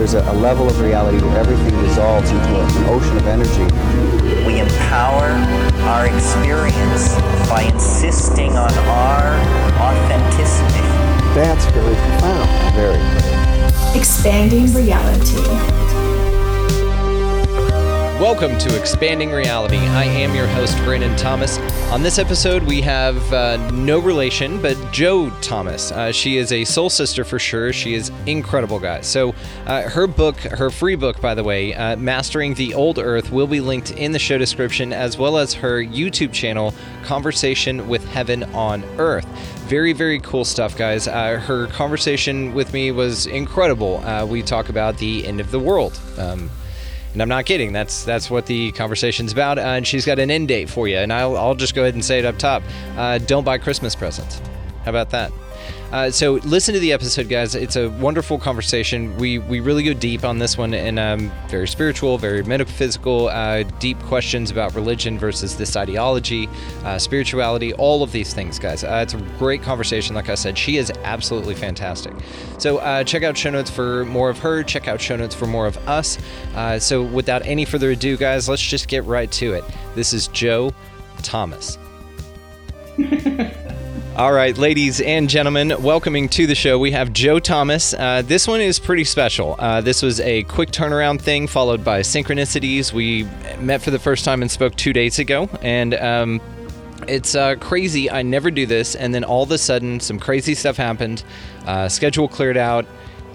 There's a, a level of reality where everything dissolves into a, an ocean of energy. We empower our experience by insisting on our authenticity. That's very profound. Very. Expanding reality. Welcome to Expanding Reality. I am your host, Brandon Thomas. On this episode, we have uh, no relation, but Joe Thomas. Uh, she is a soul sister for sure. She is incredible, guys. So, uh, her book, her free book, by the way, uh, Mastering the Old Earth, will be linked in the show description, as well as her YouTube channel, Conversation with Heaven on Earth very very cool stuff guys uh, her conversation with me was incredible uh, we talk about the end of the world um, and I'm not kidding. That's that's what the conversation's about. Uh, and she's got an end date for you. And I'll, I'll just go ahead and say it up top. Uh, don't buy Christmas presents. How about that? Uh, so listen to the episode, guys. It's a wonderful conversation. We we really go deep on this one, and um, very spiritual, very metaphysical, uh, deep questions about religion versus this ideology, uh, spirituality, all of these things, guys. Uh, it's a great conversation. Like I said, she is absolutely fantastic. So uh, check out show notes for more of her. Check out show notes for more of us. Uh, so without any further ado, guys, let's just get right to it. This is Joe Thomas. All right, ladies and gentlemen, welcoming to the show, we have Joe Thomas. Uh, this one is pretty special. Uh, this was a quick turnaround thing followed by synchronicities. We met for the first time and spoke two days ago, and um, it's uh, crazy. I never do this, and then all of a sudden, some crazy stuff happened. Uh, schedule cleared out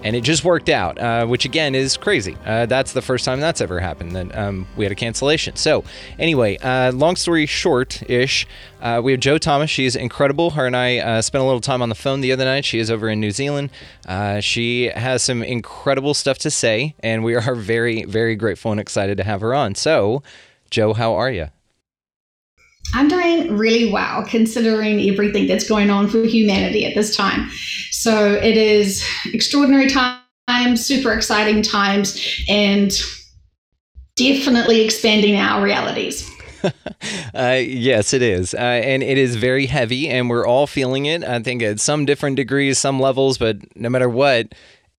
and it just worked out, uh, which again is crazy. Uh, that's the first time that's ever happened that um, we had a cancellation. So, anyway, uh, long story short ish, uh, we have Joe Thomas. She's incredible. Her and I uh, spent a little time on the phone the other night. She is over in New Zealand. Uh, she has some incredible stuff to say, and we are very, very grateful and excited to have her on. So, Joe, how are you? I'm doing really well considering everything that's going on for humanity at this time. So it is extraordinary times, super exciting times, and definitely expanding our realities. uh, yes, it is. Uh, and it is very heavy, and we're all feeling it. I think at some different degrees, some levels, but no matter what,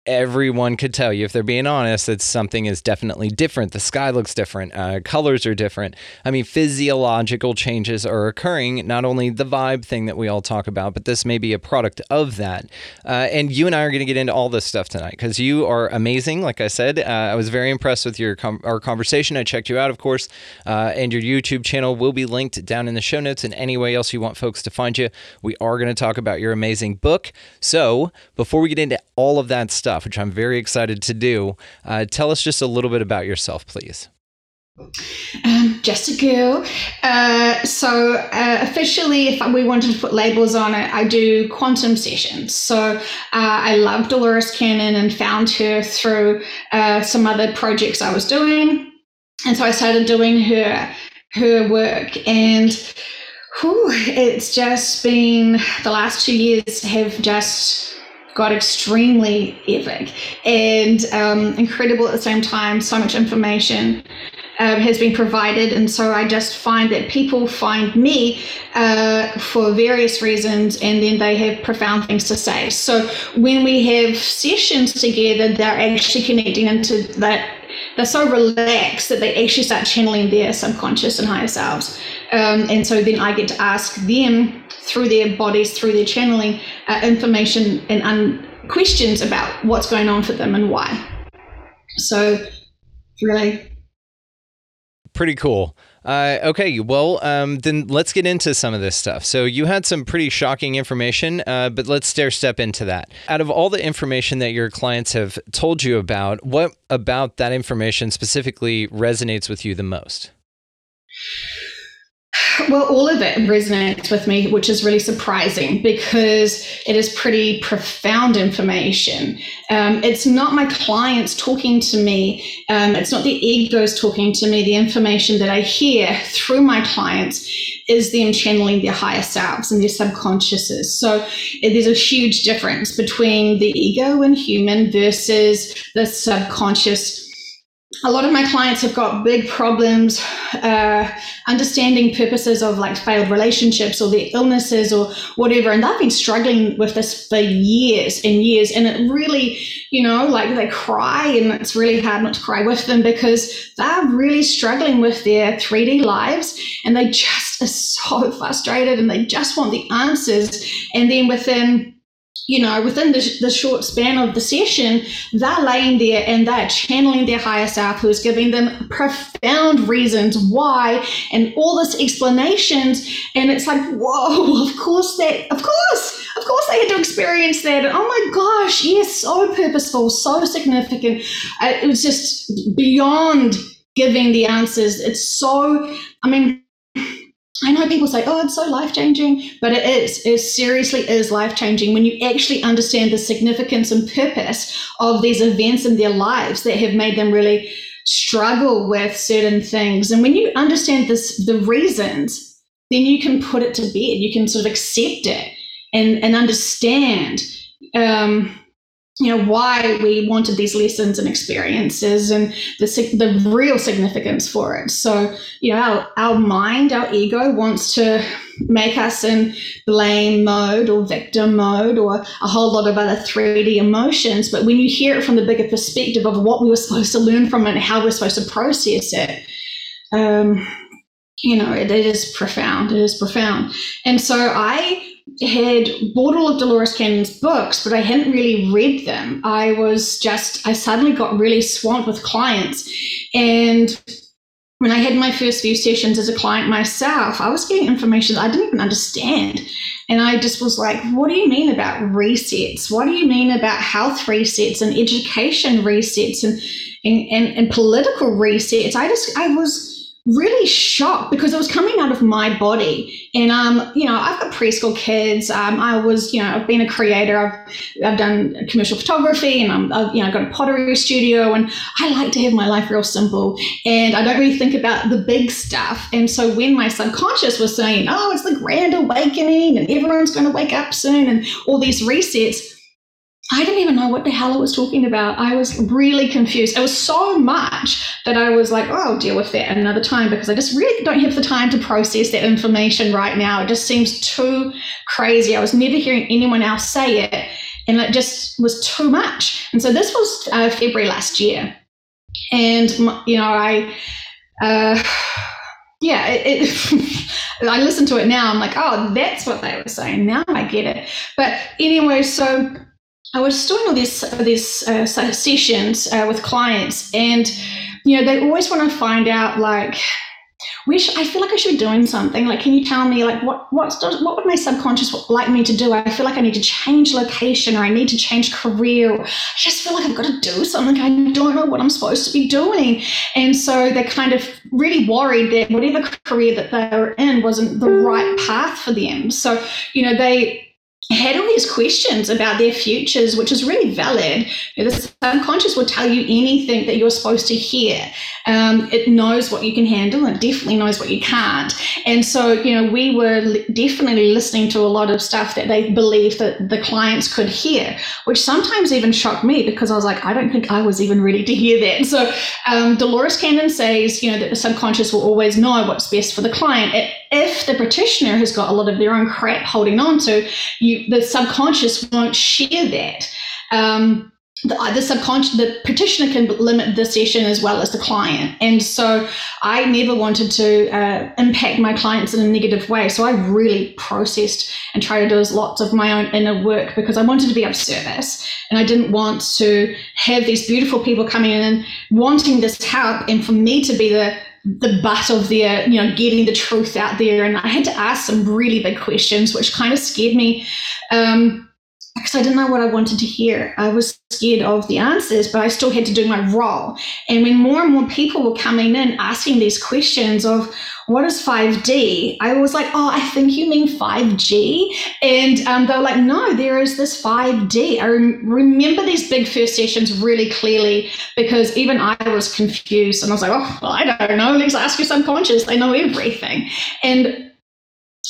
everyone could tell you, if they're being honest, that something is definitely different. The sky looks different, uh, colors are different. I mean, physiological changes are occurring, not only the vibe thing that we all talk about, but this may be a product of that. Uh, and you and I are going to get into all this stuff tonight because you are amazing. Like I said, uh, I was very impressed with your com- our conversation. I checked you out, of course, uh, and your YouTube channel will be linked down in the show notes and any way else you want folks to find you. We are going to talk about your amazing book. So before we get into all of that stuff, which I'm very excited to do. Uh, tell us just a little bit about yourself, please. Um, just a girl. Uh, so uh, officially, if we wanted to put labels on it, I do quantum sessions. So uh, I love Dolores Cannon and found her through uh, some other projects I was doing, and so I started doing her her work and. Whew, it's just been the last two years have just got extremely epic and um, incredible at the same time. So much information um, has been provided. And so I just find that people find me uh, for various reasons and then they have profound things to say. So when we have sessions together, they're actually connecting into that. They're so relaxed that they actually start channeling their subconscious and higher selves. Um, and so then I get to ask them through their bodies, through their channeling, uh, information and un- questions about what's going on for them and why. So, really. Pretty cool. Uh, okay, well, um, then let's get into some of this stuff. So, you had some pretty shocking information, uh, but let's stair step into that. Out of all the information that your clients have told you about, what about that information specifically resonates with you the most? Well, all of it resonates with me, which is really surprising because it is pretty profound information. Um, it's not my clients talking to me, um, it's not the egos talking to me. The information that I hear through my clients is them channeling their higher selves and their subconsciouses. So there's a huge difference between the ego and human versus the subconscious a lot of my clients have got big problems uh, understanding purposes of like failed relationships or their illnesses or whatever and they've been struggling with this for years and years and it really you know like they cry and it's really hard not to cry with them because they're really struggling with their 3d lives and they just are so frustrated and they just want the answers and then within you know, within the, the short span of the session, they're laying there and they're channeling their higher self who's giving them profound reasons why and all this explanations. And it's like, whoa, of course that, of course, of course they had to experience that. And oh my gosh, yes, so purposeful, so significant. Uh, it was just beyond giving the answers. It's so, I mean, I know people say, oh, it's so life changing, but it is. It seriously is life changing when you actually understand the significance and purpose of these events in their lives that have made them really struggle with certain things. And when you understand this, the reasons, then you can put it to bed. You can sort of accept it and, and understand um, you know why we wanted these lessons and experiences and the the real significance for it. So you know our, our mind our ego wants to make us in blame mode or victim mode or a whole lot of other 3d emotions but when you hear it from the bigger perspective of what we were supposed to learn from it and how we're supposed to process it um, you know it, it is profound it is profound. And so i had bought all of Dolores Cannon's books, but I hadn't really read them. I was just, I suddenly got really swamped with clients. And when I had my first few sessions as a client myself, I was getting information that I didn't even understand. And I just was like, what do you mean about resets? What do you mean about health resets and education resets and, and, and, and political resets? I just, I was, really shocked because it was coming out of my body. And um, you know, I've got preschool kids. Um, I was, you know, I've been a creator. I've I've done commercial photography, and I'm, I've, you know, got a pottery studio, and I like to have my life real simple. And I don't really think about the big stuff. And so when my subconscious was saying, "Oh, it's the grand awakening, and everyone's going to wake up soon," and all these resets I didn't even know what the hell I was talking about. I was really confused. It was so much that I was like, oh, I'll deal with that another time because I just really don't have the time to process that information right now. It just seems too crazy. I was never hearing anyone else say it, and it just was too much. And so this was uh, February last year. And, you know, I, uh, yeah, it, it I listen to it now. I'm like, oh, that's what they were saying. Now I get it. But anyway, so I was doing all these these uh, sessions uh, with clients, and you know they always want to find out like, wish I feel like I should be doing something. Like, can you tell me like what what's what would my subconscious like me to do? I feel like I need to change location, or I need to change career. I just feel like I've got to do something. I don't know what I'm supposed to be doing, and so they're kind of really worried that whatever career that they were in wasn't the right path for them. So you know they had all these questions about their futures, which is really valid. The subconscious will tell you anything that you're supposed to hear. Um, it knows what you can handle and definitely knows what you can't. And so, you know, we were definitely listening to a lot of stuff that they believed that the clients could hear, which sometimes even shocked me because I was like, I don't think I was even ready to hear that. So, um, Dolores Cannon says, you know, that the subconscious will always know what's best for the client. If the practitioner has got a lot of their own crap holding on to, you the subconscious won't share that. Um, the, the subconscious, the practitioner can limit the session as well as the client. And so I never wanted to uh, impact my clients in a negative way. So I really processed and tried to do lots of my own inner work because I wanted to be of service. And I didn't want to have these beautiful people coming in and wanting this help and for me to be the the butt of their, you know, getting the truth out there. And I had to ask some really big questions, which kind of scared me. Um, because I didn't know what I wanted to hear. I was scared of the answers, but I still had to do my role. And when more and more people were coming in asking these questions of, what is 5D? I was like, oh, I think you mean 5G. And um, they were like, no, there is this 5D. I rem- remember these big first sessions really clearly because even I was confused and I was like, oh, well, I don't know. Let's ask your subconscious. They know everything. And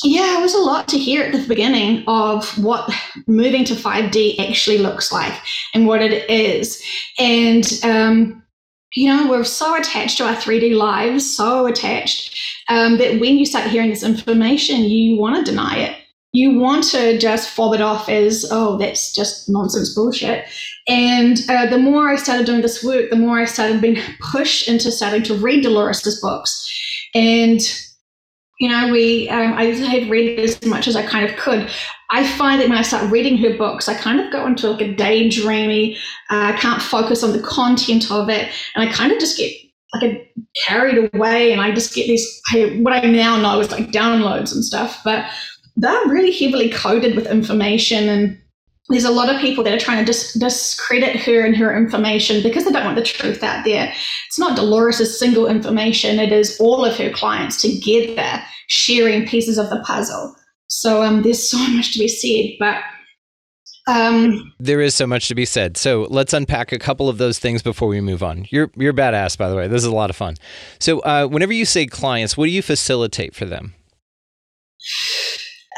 yeah, it was a lot to hear at the beginning of what moving to 5D actually looks like and what it is. And, um, you know, we're so attached to our 3D lives, so attached um, that when you start hearing this information, you want to deny it. You want to just fob it off as, oh, that's just nonsense bullshit. And uh, the more I started doing this work, the more I started being pushed into starting to read Dolores's books. And you know, we um, I had read as much as I kind of could. I find that when I start reading her books, I kind of go into like a daydreamy. Uh, I can't focus on the content of it, and I kind of just get like a carried away, and I just get these what I now know is like downloads and stuff. But they're really heavily coded with information and there's a lot of people that are trying to dis- discredit her and her information because they don't want the truth out there. It's not Dolores' single information, it is all of her clients together sharing pieces of the puzzle. So um, there's so much to be said, but. Um, there is so much to be said. So let's unpack a couple of those things before we move on. You're you're badass, by the way. This is a lot of fun. So uh, whenever you say clients, what do you facilitate for them?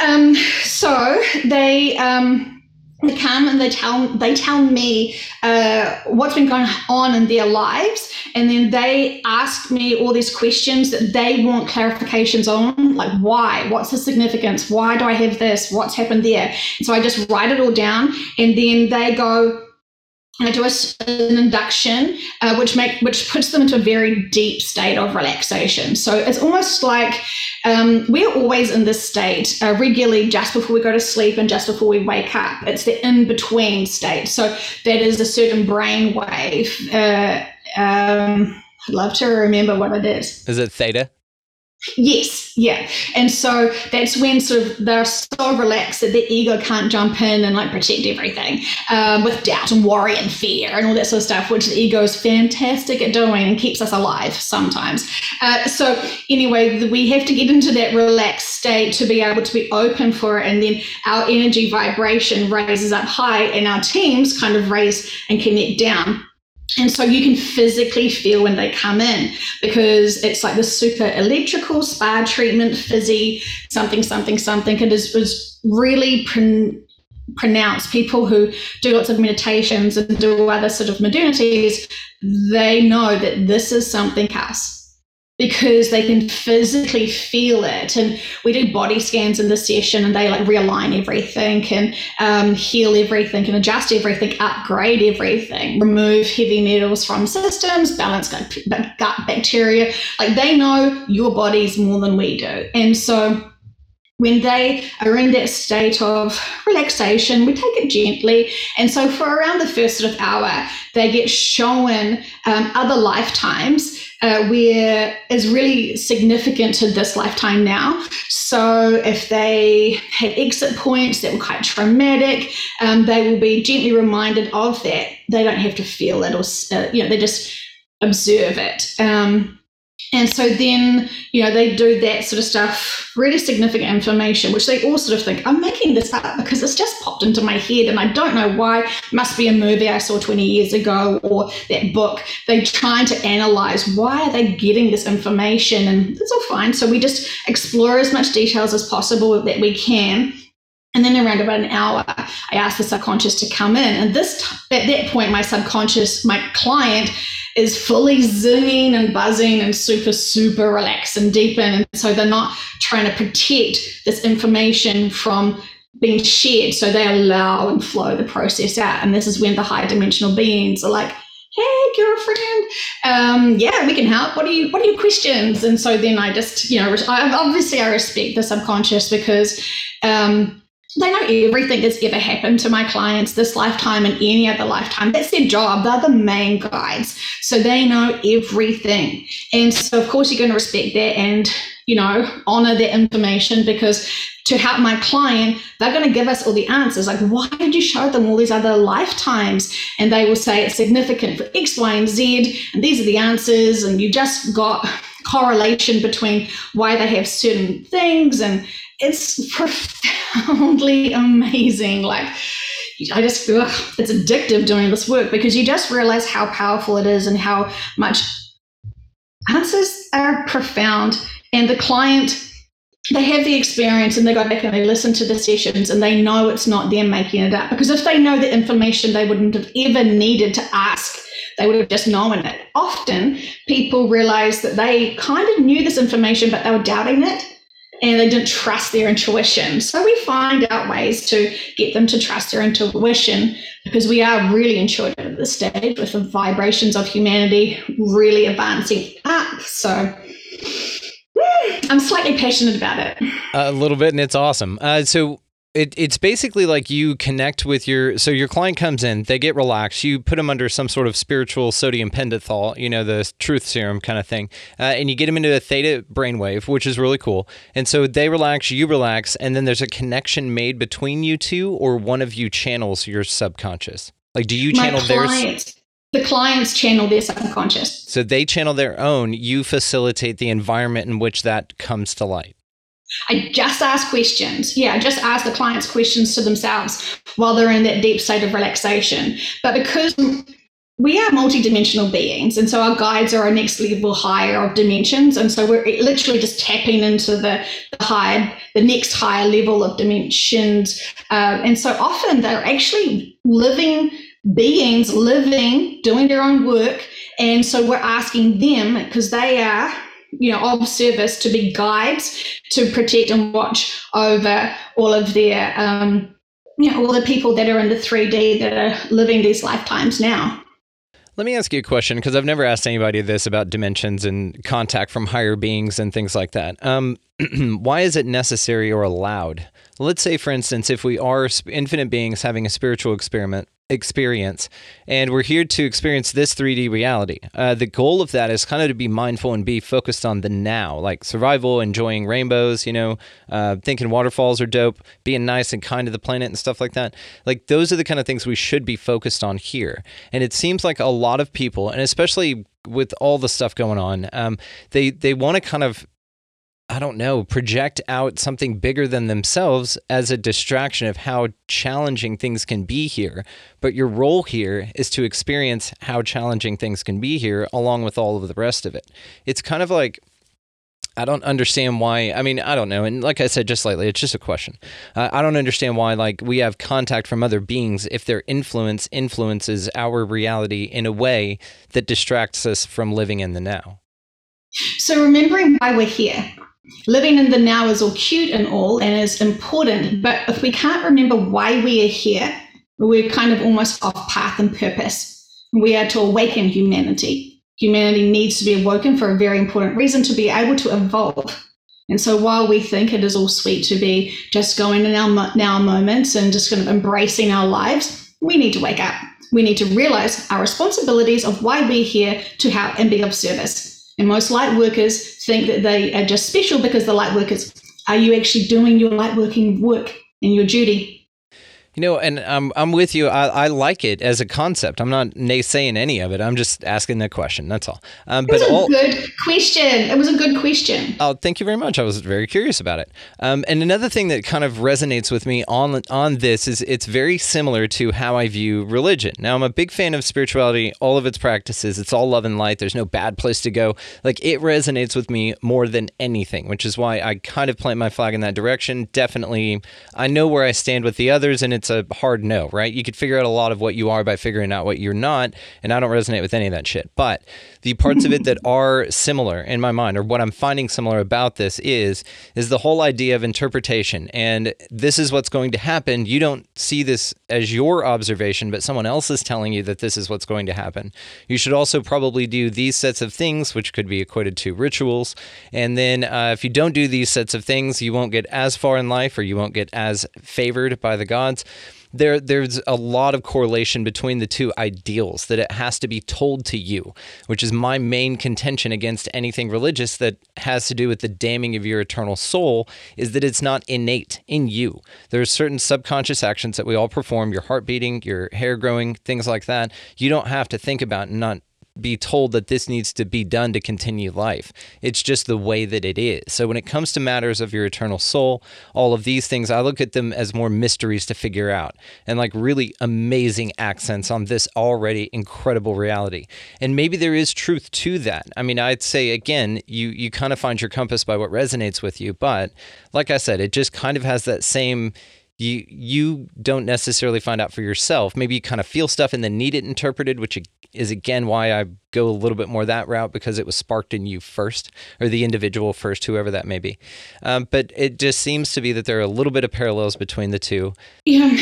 Um, so they um, they come and they tell they tell me uh, what's been going on in their lives. And then they ask me all these questions that they want clarifications on like why? What's the significance? Why do i have this? What's happened there? So i just write it all down and then they go I do a, an induction, uh, which make which puts them into a very deep state of relaxation. So it's almost like um, we're always in this state uh, regularly, just before we go to sleep and just before we wake up. It's the in between state. So that is a certain brain wave. Uh, um, I'd love to remember what it is. Is it theta? Yes, yeah. And so that's when sort of they're so relaxed that their ego can't jump in and like protect everything um, with doubt and worry and fear and all that sort of stuff, which the ego is fantastic at doing and keeps us alive sometimes. Uh, so, anyway, we have to get into that relaxed state to be able to be open for it. And then our energy vibration raises up high and our teams kind of raise and connect down. And so you can physically feel when they come in because it's like the super electrical spa treatment, fizzy, something, something, something. It is, really pron- pronounced. People who do lots of meditations and do other sort of modernities, they know that this is something else because they can physically feel it. And we do body scans in the session and they like realign everything and um, heal everything and adjust everything, upgrade everything, remove heavy metals from systems, balance gut, gut bacteria. Like they know your bodies more than we do. And so when they are in that state of relaxation, we take it gently. And so, for around the first sort of hour, they get shown um, other lifetimes uh, where is really significant to this lifetime now. So if they had exit points that were quite traumatic, um, they will be gently reminded of that. They don't have to feel it or, uh, you know, they just observe it. Um, and so then, you know, they do that sort of stuff, really significant information, which they all sort of think, I'm making this up because it's just popped into my head and I don't know why. It must be a movie I saw 20 years ago or that book. They're trying to analyze why are they getting this information and it's all fine. So we just explore as much details as possible that we can. And then around about an hour, I ask the subconscious to come in. And this at that point, my subconscious, my client, is fully zinging and buzzing and super, super relaxed and deep. And so they're not trying to protect this information from being shared. So they allow and flow the process out. And this is when the higher dimensional beings are like, hey girlfriend um, yeah we can help what are you what are your questions and so then i just you know obviously i respect the subconscious because um, they know everything that's ever happened to my clients this lifetime and any other lifetime. That's their job. They're the main guides. So they know everything. And so, of course, you're going to respect that and, you know, honor that information because to help my client, they're going to give us all the answers. Like, why did you show them all these other lifetimes? And they will say it's significant for X, Y, and Z. And these are the answers. And you just got correlation between why they have certain things and it's profoundly amazing. Like i just ugh, it's addictive doing this work because you just realize how powerful it is and how much answers are profound. And the client they have the experience and they go back and they listen to the sessions and they know it's not them making it up. Because if they know the information they wouldn't have ever needed to ask they would have just known it. Often people realize that they kind of knew this information but they were doubting it and they didn't trust their intuition so we find out ways to get them to trust their intuition because we are really intuitive at this stage with the vibrations of humanity really advancing up so I'm slightly passionate about it. A little bit, and it's awesome. Uh, so it, it's basically like you connect with your so your client comes in they get relaxed you put them under some sort of spiritual sodium pentothal you know the truth serum kind of thing uh, and you get them into a theta brainwave which is really cool. And so they relax you relax and then there's a connection made between you two or one of you channels your subconscious. Like do you channel My theirs the clients channel their subconscious. so they channel their own you facilitate the environment in which that comes to light I just ask questions. Yeah, I just ask the clients questions to themselves while they're in that deep state of relaxation. But because we are multidimensional beings, and so our guides are a next level higher of dimensions, and so we're literally just tapping into the, the higher, the next higher level of dimensions. Uh, and so often they're actually living beings, living, doing their own work, and so we're asking them because they are you know, of service to be guides to protect and watch over all of their, um, you know, all the people that are in the 3D that are living these lifetimes now. Let me ask you a question because I've never asked anybody this about dimensions and contact from higher beings and things like that. Um, why is it necessary or allowed? Let's say, for instance, if we are infinite beings having a spiritual experiment experience, and we're here to experience this 3D reality. Uh, the goal of that is kind of to be mindful and be focused on the now, like survival, enjoying rainbows, you know, uh, thinking waterfalls are dope, being nice and kind to the planet and stuff like that. Like those are the kind of things we should be focused on here. And it seems like a lot of people, and especially with all the stuff going on, um, they they want to kind of I don't know, project out something bigger than themselves as a distraction of how challenging things can be here. But your role here is to experience how challenging things can be here along with all of the rest of it. It's kind of like, I don't understand why. I mean, I don't know. And like I said just slightly, it's just a question. Uh, I don't understand why, like, we have contact from other beings if their influence influences our reality in a way that distracts us from living in the now. So, remembering why we're here, living in the now is all cute and all and is important, but if we can't remember why we are here, we're kind of almost off path and purpose. We are to awaken humanity. Humanity needs to be awoken for a very important reason to be able to evolve. And so while we think it is all sweet to be just going in our now moments and just kind of embracing our lives, we need to wake up. We need to realize our responsibilities of why we're here to help and be of service. And most light workers think that they are just special because they're light workers. Are you actually doing your light working work and your duty? You know, and I'm I'm with you. I, I like it as a concept. I'm not naysaying any of it. I'm just asking the question. That's all. Um, it was a all, good question. It was a good question. Oh, thank you very much. I was very curious about it. Um, and another thing that kind of resonates with me on on this is it's very similar to how I view religion. Now, I'm a big fan of spirituality, all of its practices. It's all love and light. There's no bad place to go. Like it resonates with me more than anything, which is why I kind of plant my flag in that direction. Definitely, I know where I stand with the others, and it's a hard no, right? You could figure out a lot of what you are by figuring out what you're not, and I don't resonate with any of that shit. But the parts of it that are similar in my mind, or what I'm finding similar about this is, is the whole idea of interpretation. And this is what's going to happen. You don't see this as your observation, but someone else is telling you that this is what's going to happen. You should also probably do these sets of things, which could be equated to rituals. And then uh, if you don't do these sets of things, you won't get as far in life, or you won't get as favored by the gods there there's a lot of correlation between the two ideals that it has to be told to you, which is my main contention against anything religious that has to do with the damning of your eternal soul is that it's not innate in you. There are certain subconscious actions that we all perform, your heart beating, your hair growing, things like that. You don't have to think about not be told that this needs to be done to continue life. It's just the way that it is. So when it comes to matters of your eternal soul, all of these things, I look at them as more mysteries to figure out and like really amazing accents on this already incredible reality. And maybe there is truth to that. I mean, I'd say again, you you kind of find your compass by what resonates with you, but like I said, it just kind of has that same you you don't necessarily find out for yourself. Maybe you kind of feel stuff and then need it interpreted, which is again why I go a little bit more that route because it was sparked in you first, or the individual first, whoever that may be. Um, but it just seems to be that there are a little bit of parallels between the two. Know,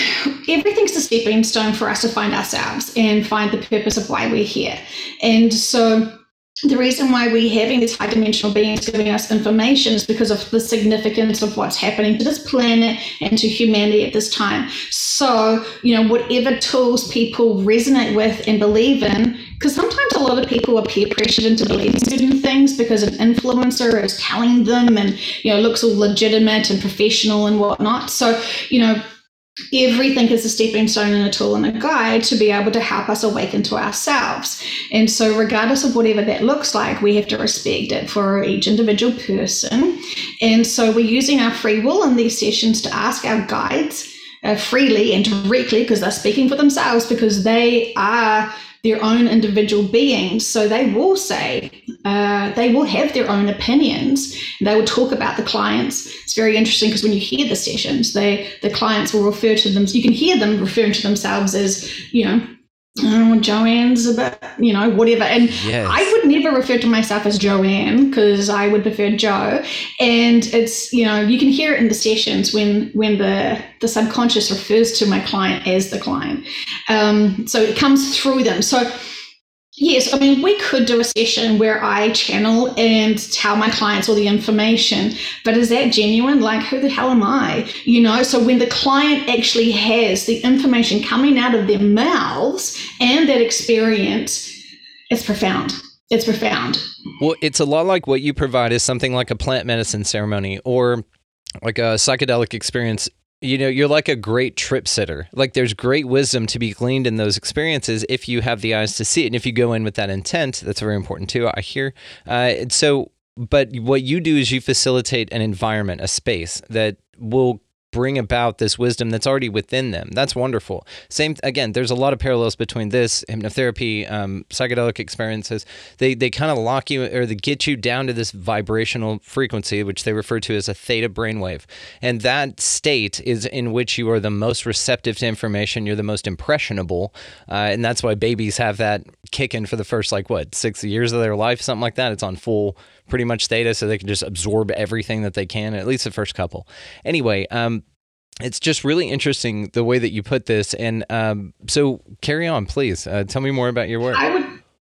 everything's a stepping stone for us to find ourselves and find the purpose of why we're here. And so the reason why we're having these high dimensional beings giving us information is because of the significance of what's happening to this planet and to humanity at this time. So, you know, whatever tools people resonate with and believe in, because sometimes a lot of people are peer pressured into believing certain things because an influencer is telling them and, you know, looks all legitimate and professional and whatnot. So, you know, everything is a stepping stone and a tool and a guide to be able to help us awaken to ourselves. And so, regardless of whatever that looks like, we have to respect it for each individual person. And so, we're using our free will in these sessions to ask our guides uh, freely and directly because they're speaking for themselves because they are their own individual beings. So they will say, uh, they will have their own opinions. They will talk about the clients. It's very interesting because when you hear the sessions, they the clients will refer to them. You can hear them referring to themselves as, you know, oh, Joanne's about, you know, whatever. And Yes. I would never refer to myself as Joanne because I would prefer Joe. And it's, you know, you can hear it in the sessions when when the the subconscious refers to my client as the client. Um, so it comes through them. So Yes, I mean, we could do a session where I channel and tell my clients all the information, but is that genuine? Like, who the hell am I? You know, so when the client actually has the information coming out of their mouths and that experience, it's profound. It's profound. Well, it's a lot like what you provide is something like a plant medicine ceremony or like a psychedelic experience. You know, you're like a great trip sitter. Like there's great wisdom to be gleaned in those experiences if you have the eyes to see it. And if you go in with that intent, that's very important too, I hear. Uh, so, but what you do is you facilitate an environment, a space that will bring about this wisdom that's already within them. That's wonderful. Same again. There's a lot of parallels between this hypnotherapy, um, psychedelic experiences. They they kind of lock you or they get you down to this vibrational frequency, which they refer to as a theta brainwave, and that state is in which you are the most receptive to information. You're the most impressionable, uh, and that's why babies have that kicking for the first like what six years of their life, something like that. It's on full pretty much theta, so they can just absorb everything that they can, at least the first couple. Anyway, um, it's just really interesting the way that you put this. And um, so carry on, please. Uh, tell me more about your work. I would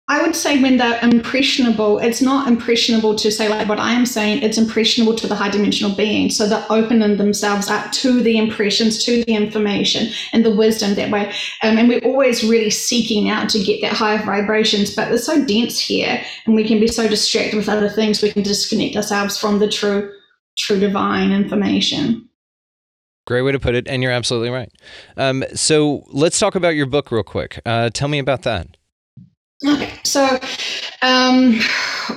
I would say when they're impressionable, it's not impressionable to say like what I am saying, it's impressionable to the high dimensional being. So they're opening themselves up to the impressions, to the information and the wisdom that way. Um, and we're always really seeking out to get that higher vibrations, but it's so dense here and we can be so distracted with other things, we can disconnect ourselves from the true, true divine information. Great way to put it. And you're absolutely right. Um, so let's talk about your book real quick. Uh, tell me about that. Okay, so, um,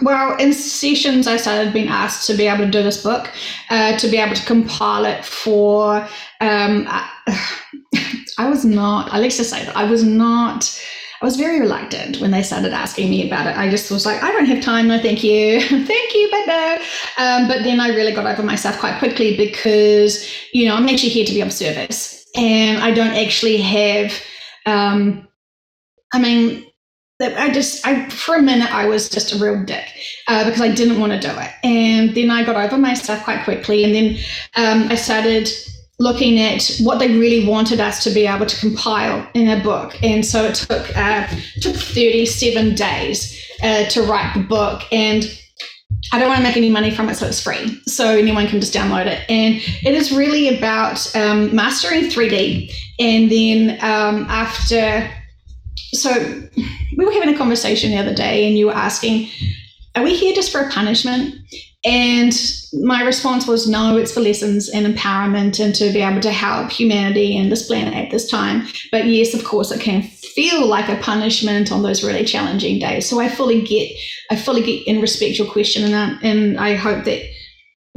well, in sessions, I started being asked to be able to do this book, uh, to be able to compile it for. Um, I, I was not. I like to say that I was not. I was very reluctant when they started asking me about it. I just was like, I don't have time. No, thank you, thank you, but no. Um, but then I really got over myself quite quickly because you know I'm actually here to be of service, and I don't actually have. Um, I mean, I just, I for a minute, I was just a real dick uh, because I didn't want to do it, and then I got over myself quite quickly, and then um, I started looking at what they really wanted us to be able to compile in a book, and so it took uh, took thirty seven days uh, to write the book, and I don't want to make any money from it, so it's free. So anyone can just download it. And it is really about um, mastering 3D. And then um, after, so we were having a conversation the other day, and you were asking are we here just for a punishment? And my response was, no, it's for lessons and empowerment and to be able to help humanity and this planet at this time. But yes, of course, it can feel like a punishment on those really challenging days. So I fully get, I fully get and respect your question, and I, and I hope that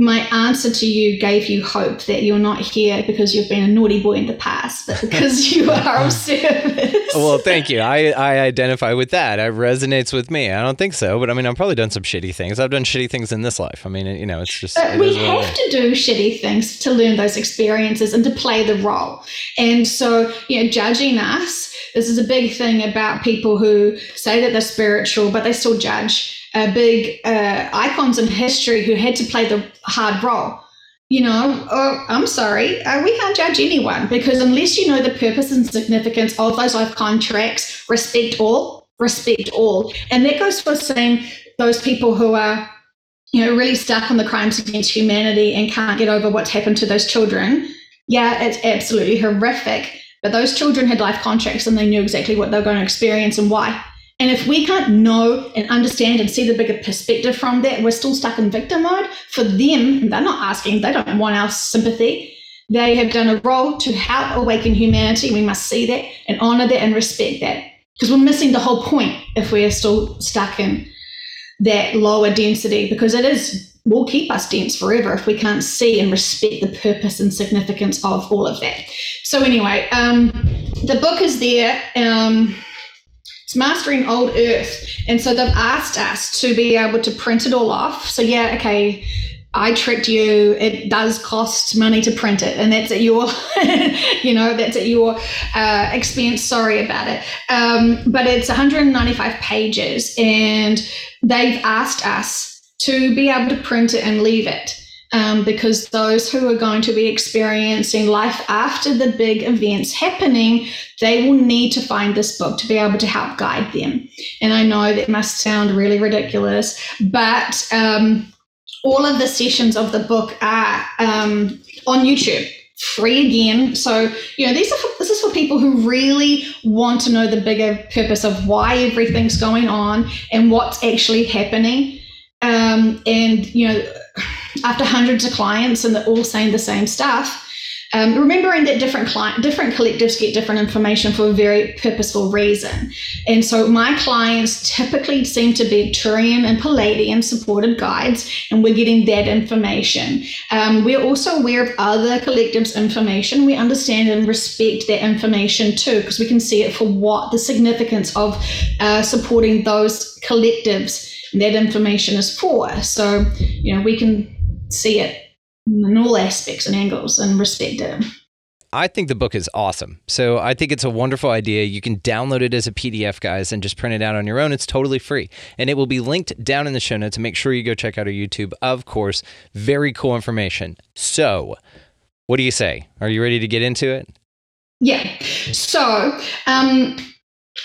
my answer to you gave you hope that you're not here because you've been a naughty boy in the past, but because you are of service. well, thank you. I, I identify with that. It resonates with me. I don't think so, but I mean, I've probably done some shitty things. I've done shitty things in this life. I mean, you know, it's just. But it we is what it have to do shitty things to learn those experiences and to play the role. And so, you know, judging us, this is a big thing about people who say that they're spiritual, but they still judge. Uh, big uh, icons in history who had to play the hard role. You know, oh, I'm sorry, uh, we can't judge anyone because unless you know the purpose and significance of those life contracts, respect all, respect all. And that goes for saying those people who are you know, really stuck on the crimes against humanity and can't get over what's happened to those children. Yeah, it's absolutely horrific. But those children had life contracts and they knew exactly what they were going to experience and why. And if we can't know and understand and see the bigger perspective from that, we're still stuck in victim mode. For them, they're not asking, they don't want our sympathy. They have done a role to help awaken humanity. We must see that and honor that and respect that. Because we're missing the whole point if we're still stuck in that lower density because it is will keep us dense forever if we can't see and respect the purpose and significance of all of that. So anyway, um, the book is there. Um, it's mastering old earth, and so they've asked us to be able to print it all off. So yeah, okay. I tricked you. It does cost money to print it, and that's at your, you know, that's at your uh, expense. Sorry about it. Um, but it's 195 pages, and they've asked us to be able to print it and leave it. Um, because those who are going to be experiencing life after the big events happening, they will need to find this book to be able to help guide them. And I know that must sound really ridiculous, but um, all of the sessions of the book are um, on YouTube free again. So, you know, these are for, this is for people who really want to know the bigger purpose of why everything's going on and what's actually happening. Um, and, you know, after hundreds of clients and they're all saying the same stuff, um, remembering that different client, different collectives get different information for a very purposeful reason. And so my clients typically seem to be Turian and Pleiadian supported guides, and we're getting that information. Um, we're also aware of other collectives' information. We understand and respect that information too, because we can see it for what the significance of uh, supporting those collectives that information is for. So, you know, we can see it in all aspects and angles and respect it. I think the book is awesome. So I think it's a wonderful idea. You can download it as a PDF, guys, and just print it out on your own. It's totally free. And it will be linked down in the show notes. Make sure you go check out our YouTube. Of course, very cool information. So, what do you say? Are you ready to get into it? Yeah. So, um,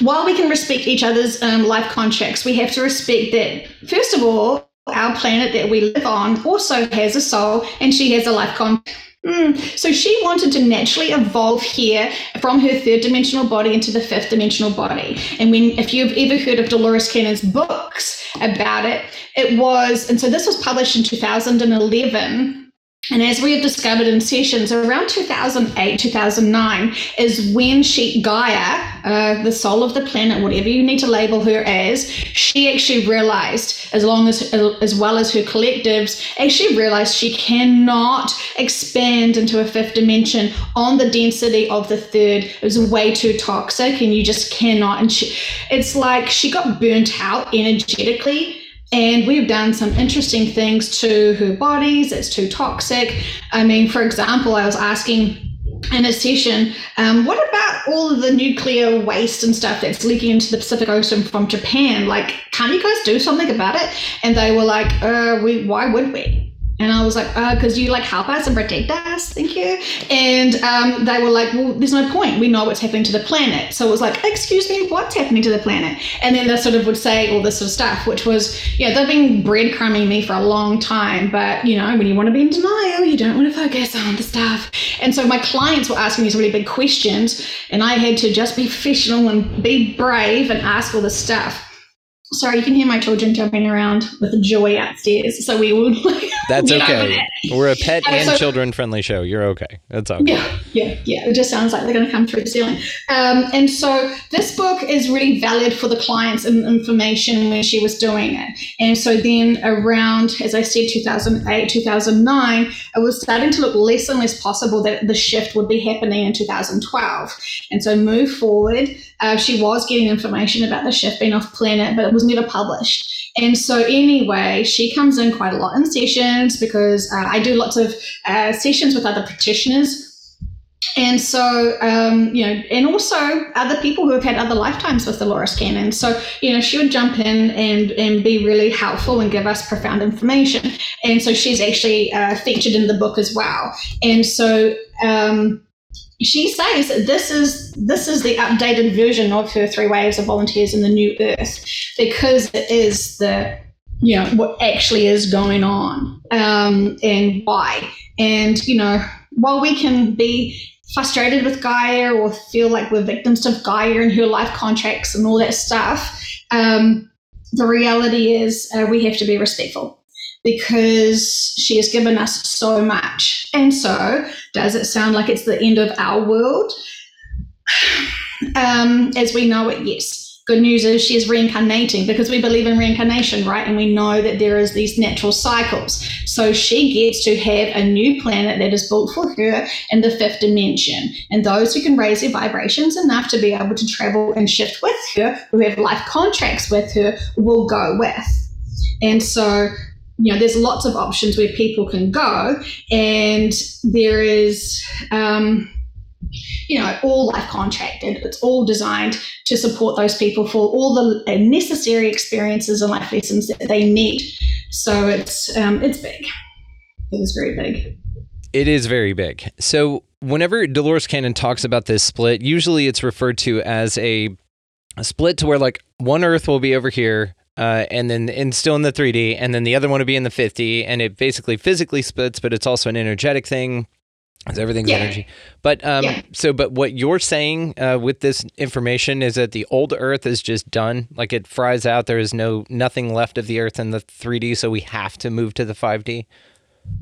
while we can respect each other's um, life contracts, we have to respect that, first of all, our planet that we live on also has a soul and she has a life contract. Mm. So she wanted to naturally evolve here from her third dimensional body into the fifth dimensional body. And when, if you've ever heard of Dolores Cannon's books about it, it was, and so this was published in 2011. And as we have discovered in sessions, around 2008, 2009 is when she, Gaia, uh, the soul of the planet, whatever you need to label her as, she actually realized, as long as, as well as her collectives, actually realized she cannot expand into a fifth dimension on the density of the third. It was way too toxic, and you just cannot. And she, it's like she got burnt out energetically and we've done some interesting things to her bodies. It's too toxic. I mean, for example, I was asking in a session, um, what about all of the nuclear waste and stuff that's leaking into the Pacific Ocean from Japan? Like, can't you guys do something about it? And they were like, uh, we, why would we? And I was like, because uh, you like help us and protect us, thank you. And um, they were like, well, there's no point. We know what's happening to the planet. So it was like, excuse me, what's happening to the planet? And then they sort of would say all this sort of stuff, which was, yeah, they've been breadcrumbing me for a long time. But, you know, when you want to be in denial, you don't want to focus on the stuff. And so my clients were asking me these really big questions, and I had to just be professional and be brave and ask all this stuff. Sorry, you can hear my children jumping around with joy upstairs. So we will. That's over okay. We're a pet and so- children friendly show. You're okay. That's okay. Yeah, yeah, yeah. It just sounds like they're going to come through the ceiling. Um, and so this book is really valid for the clients and information when she was doing it. And so then around, as I said, 2008, 2009, it was starting to look less and less possible that the shift would be happening in 2012. And so move forward, uh, she was getting information about the shift being off planet, but it was never published. And so, anyway, she comes in quite a lot in sessions because uh, I do lots of uh, sessions with other practitioners. And so, um, you know, and also other people who have had other lifetimes with the Dolores Cannon. So, you know, she would jump in and, and be really helpful and give us profound information. And so she's actually uh, featured in the book as well. And so, um, she says this is this is the updated version of her three waves of volunteers in the new earth because it is the you know what actually is going on um, and why. And you know while we can be frustrated with gaia or feel like we're victims of gaia and her life contracts and all that stuff um, the reality is uh, we have to be respectful because she has given us so much and so does it sound like it's the end of our world? Um, as we know it, yes. Good news is she is reincarnating because we believe in reincarnation, right? And we know that there is these natural cycles. So she gets to have a new planet that is built for her in the fifth dimension. And those who can raise their vibrations enough to be able to travel and shift with her, who have life contracts with her, will go with. And so you know, there's lots of options where people can go, and there is, um, you know, all life contracted. It's all designed to support those people for all the necessary experiences and life lessons that they need. So it's um, it's big. It is very big. It is very big. So whenever Dolores Cannon talks about this split, usually it's referred to as a, a split to where like one Earth will be over here, uh, and then and still in the 3D, and then the other one will be in the 5D, and it basically physically splits, but it's also an energetic thing. Because everything's Yeah. energy. But um, Yeah. so, but what you're saying uh, with this information is that the old Earth is just done, like it fries out. There is no nothing left of the Earth in the 3D, so we have to move to the 5D.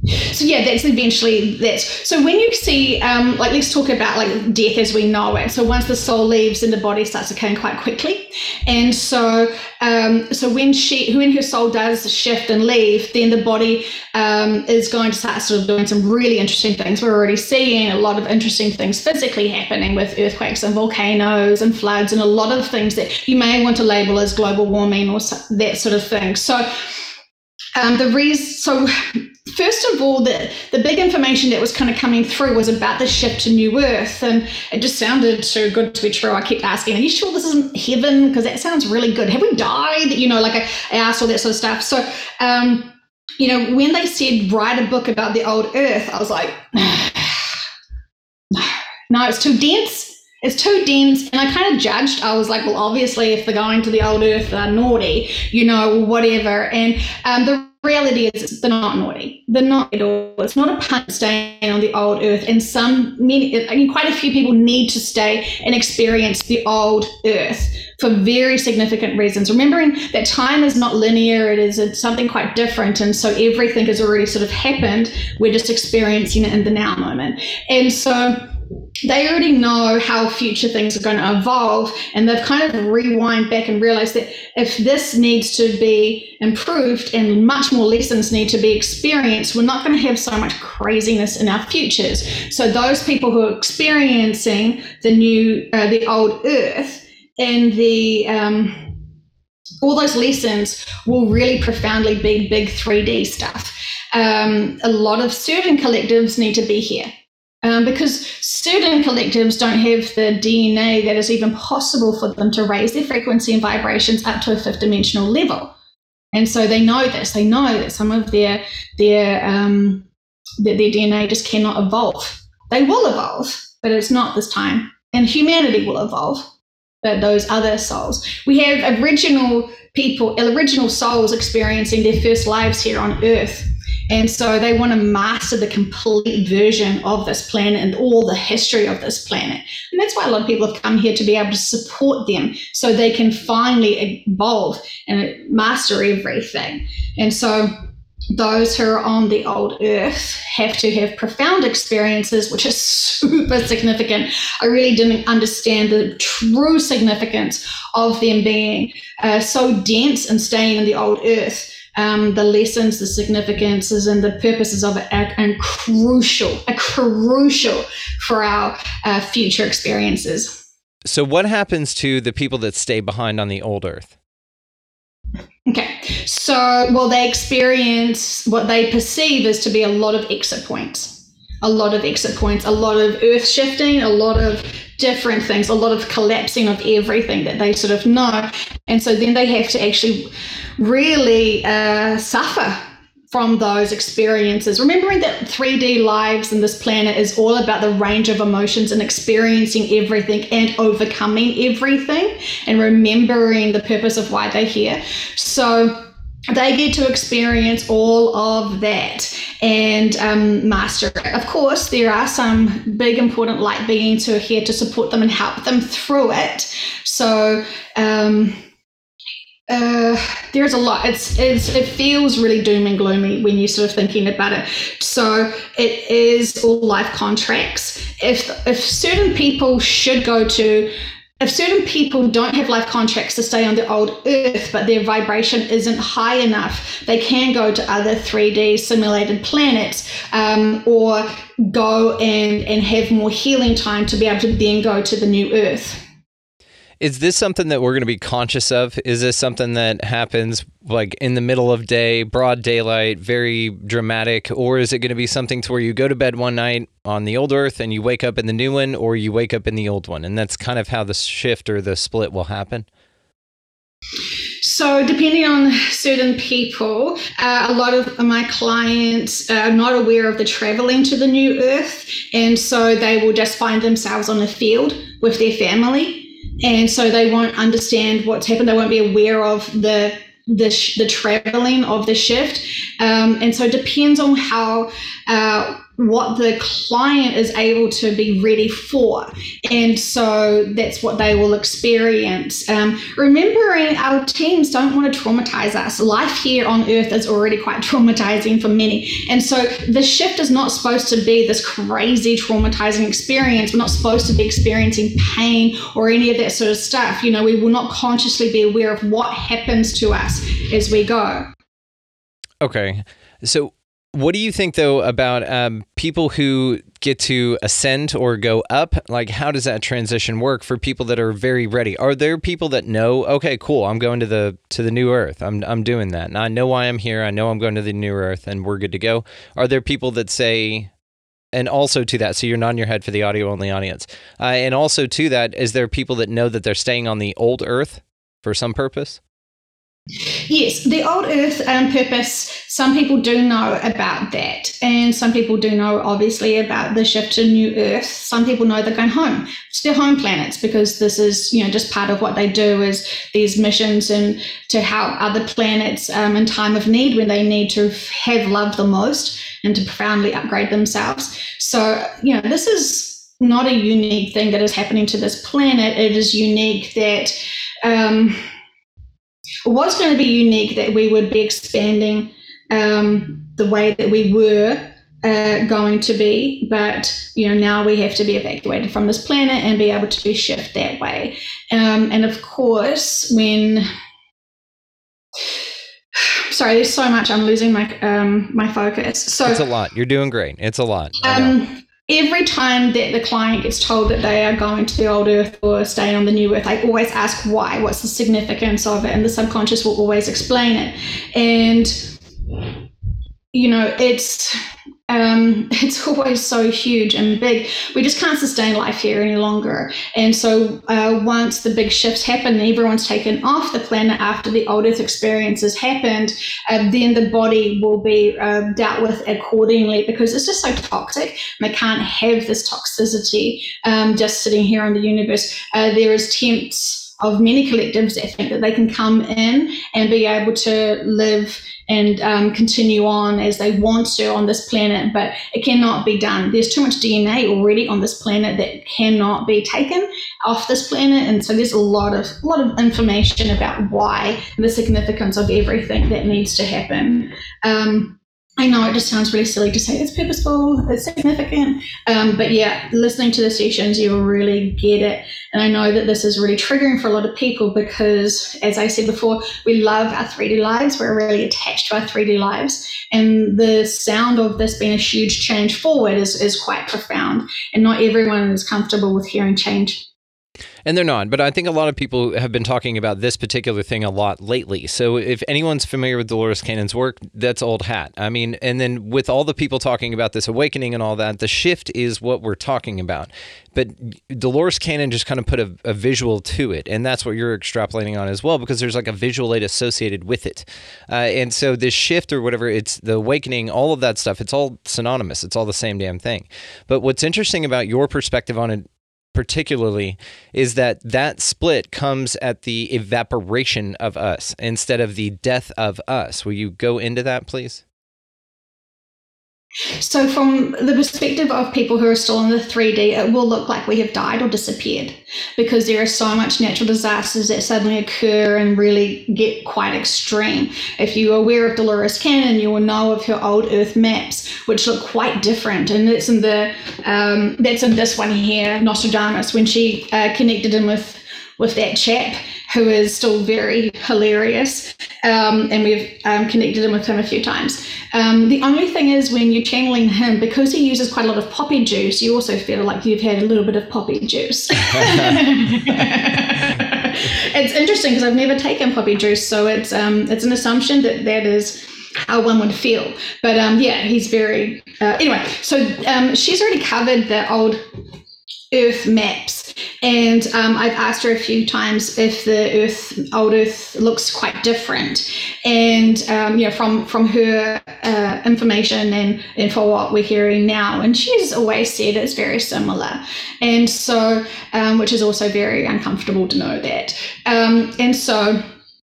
So yeah, that's eventually that's so when you see um, like let's talk about like death as we know it. So once the soul leaves and the body starts decaying quite quickly, and so um, so when she when her soul does shift and leave, then the body um, is going to start sort of doing some really interesting things. We're already seeing a lot of interesting things physically happening with earthquakes and volcanoes and floods and a lot of things that you may want to label as global warming or that sort of thing. So. Um, the reason, so first of all, the, the big information that was kind of coming through was about the shift to New Earth. And it just sounded too good to be true. I kept asking, Are you sure this isn't heaven? Because that sounds really good. Have we died? You know, like I, I asked all that sort of stuff. So, um, you know, when they said write a book about the old Earth, I was like, No, it's too dense. It's too dense. And I kind of judged. I was like, well, obviously, if they're going to the old earth, they're naughty, you know, whatever. And um, the reality is they're not naughty. They're not at all. It's not a punt staying on the old earth. And some, many, I mean, quite a few people need to stay and experience the old earth for very significant reasons. Remembering that time is not linear, it is something quite different. And so everything has already sort of happened. We're just experiencing it in the now moment. And so they already know how future things are going to evolve and they've kind of rewind back and realized that if this needs to be improved and much more lessons need to be experienced we're not going to have so much craziness in our futures. So those people who are experiencing the new uh, the old earth and the um, all those lessons will really profoundly be big 3d stuff. Um, a lot of certain collectives need to be here um, because certain collectives don't have the DNA that is even possible for them to raise their frequency and vibrations up to a fifth dimensional level. And so they know this. They know that some of their their um, that their DNA just cannot evolve. They will evolve, but it's not this time. And humanity will evolve, but those other souls. We have original people, original souls experiencing their first lives here on Earth And so they want to master the complete version of this planet and all the history of this planet. And that's why a lot of people have come here to be able to support them so they can finally evolve and master everything. And so those who are on the old earth have to have profound experiences, which is super significant. I really didn't understand the true significance of them being uh, so dense and staying in the old earth. Um, the lessons, the significances, and the purposes of it are, are crucial, are crucial for our uh, future experiences. So, what happens to the people that stay behind on the old Earth? Okay, so well, they experience what they perceive as to be a lot of exit points, a lot of exit points, a lot of earth shifting, a lot of different things, a lot of collapsing of everything that they sort of know. And so then they have to actually really uh, suffer from those experiences. Remembering that 3D lives in this planet is all about the range of emotions and experiencing everything and overcoming everything and remembering the purpose of why they're here. So they get to experience all of that and um, master it. Of course, there are some big, important light beings who are here to support them and help them through it. So, um, uh, there's a lot. It's, it's it feels really doom and gloomy when you're sort of thinking about it. So it is all life contracts. If if certain people should go to if certain people don't have life contracts to stay on the old earth, but their vibration isn't high enough, they can go to other 3D simulated planets um, or go and, and have more healing time to be able to then go to the new earth. Is this something that we're going to be conscious of? Is this something that happens like in the middle of day, broad daylight, very dramatic, or is it going to be something to where you go to bed one night on the old earth and you wake up in the new one, or you wake up in the old one, and that's kind of how the shift or the split will happen? So, depending on certain people, uh, a lot of my clients are not aware of the traveling to the new earth, and so they will just find themselves on the field with their family and so they won't understand what's happened. They won't be aware of the the, sh- the traveling of the shift. Um, and so it depends on how uh, what the client is able to be ready for. And so that's what they will experience. Um, remembering our teams don't want to traumatize us. Life here on earth is already quite traumatizing for many. And so the shift is not supposed to be this crazy traumatizing experience. We're not supposed to be experiencing pain or any of that sort of stuff. You know, we will not consciously be aware of what happens to us as we go. Okay. So what do you think though about um, people who get to ascend or go up? Like, how does that transition work for people that are very ready? Are there people that know? Okay, cool. I'm going to the to the new Earth. I'm I'm doing that, and I know why I'm here. I know I'm going to the new Earth, and we're good to go. Are there people that say? And also to that, so you're nodding your head for the audio only audience. Uh, and also to that, is there people that know that they're staying on the old Earth for some purpose? Yes, the old Earth um, purpose, some people do know about that. And some people do know, obviously, about the shift to New Earth. Some people know they're going home to their home planets because this is, you know, just part of what they do is these missions and to help other planets um, in time of need when they need to have love the most and to profoundly upgrade themselves. So, you know, this is not a unique thing that is happening to this planet. It is unique that. Um, was going to be unique that we would be expanding um, the way that we were uh, going to be, but you know now we have to be evacuated from this planet and be able to shift that way. Um, and of course, when sorry, there's so much I'm losing my um, my focus. So it's a lot. You're doing great. It's a lot. Um, every time that the client gets told that they are going to the old earth or staying on the new earth, I always ask why, what's the significance of it, and the subconscious will always explain it. And you know, it's um, it's always so huge and big. We just can't sustain life here any longer. And so, uh, once the big shifts happen, everyone's taken off the planet after the old Earth experience has happened, uh, then the body will be uh, dealt with accordingly because it's just so toxic. They can't have this toxicity um, just sitting here in the universe. Uh, there is temps of many collectives that think that they can come in and be able to live and um, continue on as they want to on this planet, but it cannot be done. There's too much DNA already on this planet that cannot be taken off this planet, and so there's a lot of a lot of information about why the significance of everything that needs to happen. Um, I know it just sounds really silly to say it's purposeful, it's significant, um, but yeah, listening to the sessions, you'll really get it. And I know that this is really triggering for a lot of people because, as I said before, we love our 3D lives. We're really attached to our 3D lives. And the sound of this being a huge change forward is, is quite profound. And not everyone is comfortable with hearing change and they're not. But I think a lot of people have been talking about this particular thing a lot lately. So if anyone's familiar with Dolores Cannon's work, that's old hat. I mean, and then with all the people talking about this awakening and all that, the shift is what we're talking about. But Dolores Cannon just kind of put a, a visual to it, and that's what you're extrapolating on as well, because there's like a visual aid associated with it. Uh, and so this shift or whatever, it's the awakening, all of that stuff, it's all synonymous. It's all the same damn thing. But what's interesting about your perspective on it particularly is that that split comes at the evaporation of us instead of the death of us. Will you go into that, please? So, from the perspective of people who are still in the 3D, it will look like we have died or disappeared because there are so much natural disasters that suddenly occur and really get quite extreme. If you're aware of Dolores Cannon, you will know of her old Earth maps, which look quite different. And it's in the um, that's in this one here, Nostradamus, when she uh, connected in with with that chap who is still very hilarious. Um, and we've um, connected him with him a few times. Um, the only thing is, when you're channeling him, because he uses quite a lot of poppy juice, you also feel like you've had a little bit of poppy juice. it's interesting because I've never taken poppy juice, so it's um, it's an assumption that that is how one would feel. But um, yeah, he's very. Uh, anyway, so um, she's already covered the old Earth maps, and um, I've asked her a few times if the Earth, old Earth, looks quite different, and um, you know from from her uh, information and and for what we're hearing now, and she's always said it's very similar, and so um, which is also very uncomfortable to know that, um, and so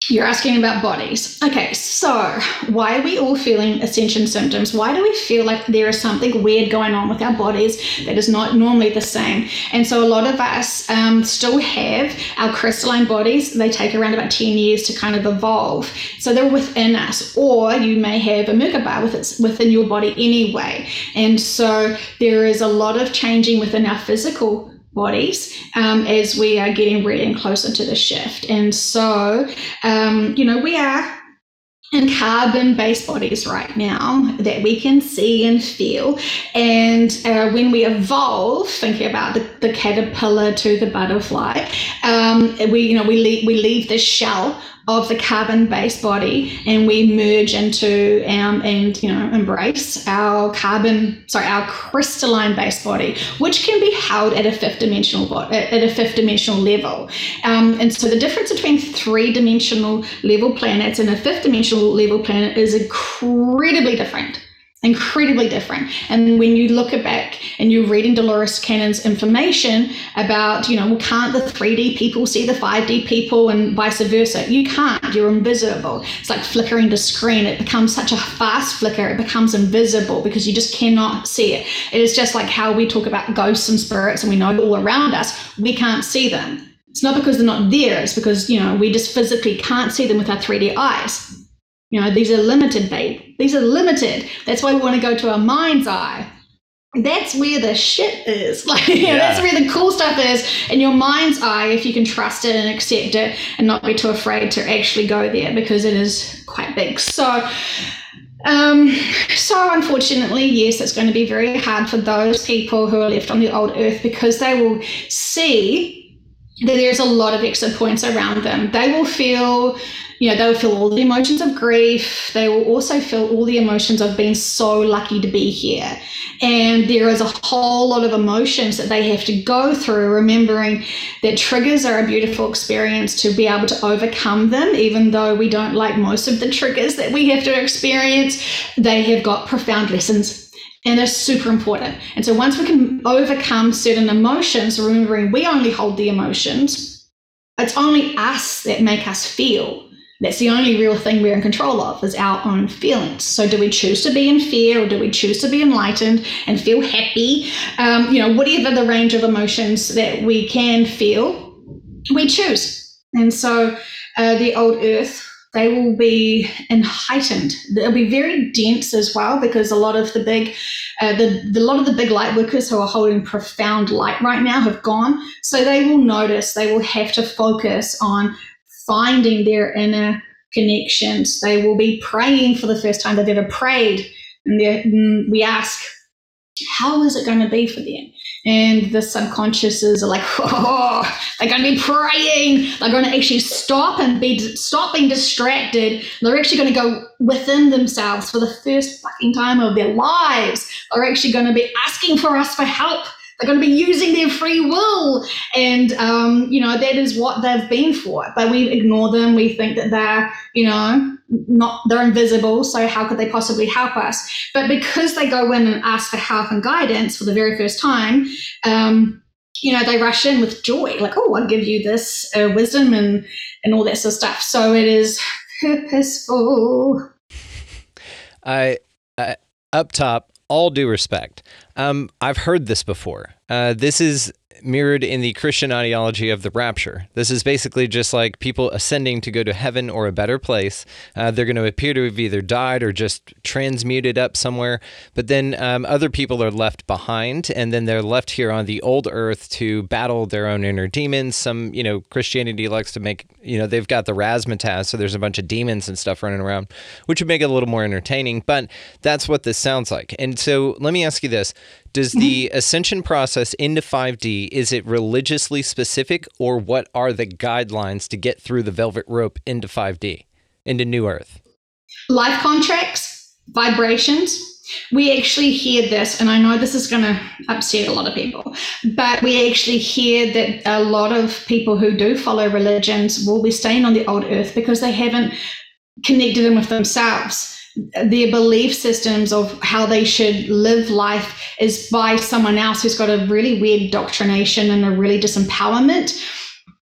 you're asking about bodies. Okay, so why are we all feeling ascension symptoms? Why do we feel like there is something weird going on with our bodies that is not normally the same? And so a lot of us um, still have our crystalline bodies. They take around about 10 years to kind of evolve. So they're within us, or you may have a Merkaba with it's within your body anyway. And so there is a lot of changing within our physical bodies um, as we are getting ready and closer to the shift. And so, um, you know, we are in carbon based bodies right now that we can see and feel. And uh, when we evolve, thinking about the, the caterpillar to the butterfly, um, we, you know, we leave, we leave the shell of the carbon-based body and we merge into um, and you know embrace our carbon sorry our crystalline-based body which can be held at a fifth dimensional at a fifth dimensional level. Um, and so the difference between three-dimensional level planets and a fifth dimensional level planet is incredibly different incredibly different. And when you look back and you're reading Dolores Cannon's information about, you know, can't the 3D people see the 5D people and vice versa? You can't. You're invisible. It's like flickering the screen. It becomes such a fast flicker. It becomes invisible because you just cannot see it. It is just like how we talk about ghosts and spirits and we know all around us. We can't see them. It's not because they're not there. It's because, you know, we just physically can't see them with our 3D eyes. You know, these are limited, babe. These are limited. That's why we want to go to our mind's eye. That's where the shit is. Like, know, that's where the cool stuff is in your mind's eye if you can trust it and accept it and not be too afraid to actually go there because it is quite big. So, um, so unfortunately, yes, it's going to be very hard for those people who are left on the old earth because they will see there's a lot of exit points around them. They will feel you know, they will feel all the emotions of grief. They will also feel all the emotions of being so lucky to be here. And there is a whole lot of emotions that they have to go through, remembering that triggers are a beautiful experience to be able to overcome them, even though we don't like most of the triggers that we have to experience. They have got profound lessons and they're super important. And so once we can overcome certain emotions, remembering we only hold the emotions, it's only us that make us feel. That's the only real thing we're in control of is our own feelings. So, do we choose to be in fear, or do we choose to be enlightened and feel happy? Um, you know, whatever the range of emotions that we can feel, we choose. And so, uh, the old Earth they will be in heightened. They'll be very dense as well because a lot of the big, uh, the, the lot of the big light workers who are holding profound light right now have gone. So they will notice. They will have to focus on finding their inner connections. They will be praying for the first time they've ever prayed, and mm, we ask, how is it going to be for them? And the subconsciouses are like, oh, they're going to be praying. They're going to actually stop and be stop being distracted. They're actually going to go within themselves for the first fucking time of their lives. They're actually going to be asking for us for help. They're going to be using their free will, and um, you know that is what they've been for. But we ignore them. We think that they're, you know, not they're invisible. So how could they possibly help us? But because they go in and ask for help and guidance for the very first time um, you know they rush in with joy. Like oh i'll give you this uh, wisdom and and all that sort of stuff. So it is purposeful. I uh, up top all due respect um, i've heard this before. Uh, this is mirrored in the Christian ideology of the rapture. This is basically just like people ascending to go to heaven or a better place. Uh, they're going to appear to have either died or just transmuted up somewhere, but then um, other people are left behind, and then they're left here on the old earth to battle their own inner demons. Some, you know, Christianity likes to make, you know, they've got the razzmatazz, so there's a bunch of demons and stuff running around, which would make it a little more entertaining, but that's what this sounds like. And so let me ask you this does the mm-hmm. ascension process into 5D is it religiously specific or what are the guidelines to get through the velvet rope into 5D, into new earth? Life contracts, vibrations. We actually hear this, and I know this is going to upset a lot of people, but we actually hear that a lot of people who do follow religions will be staying on the old earth because they haven't connected them with themselves their belief systems of how they should live life is by someone else who's got a really weird doctrination and a really disempowerment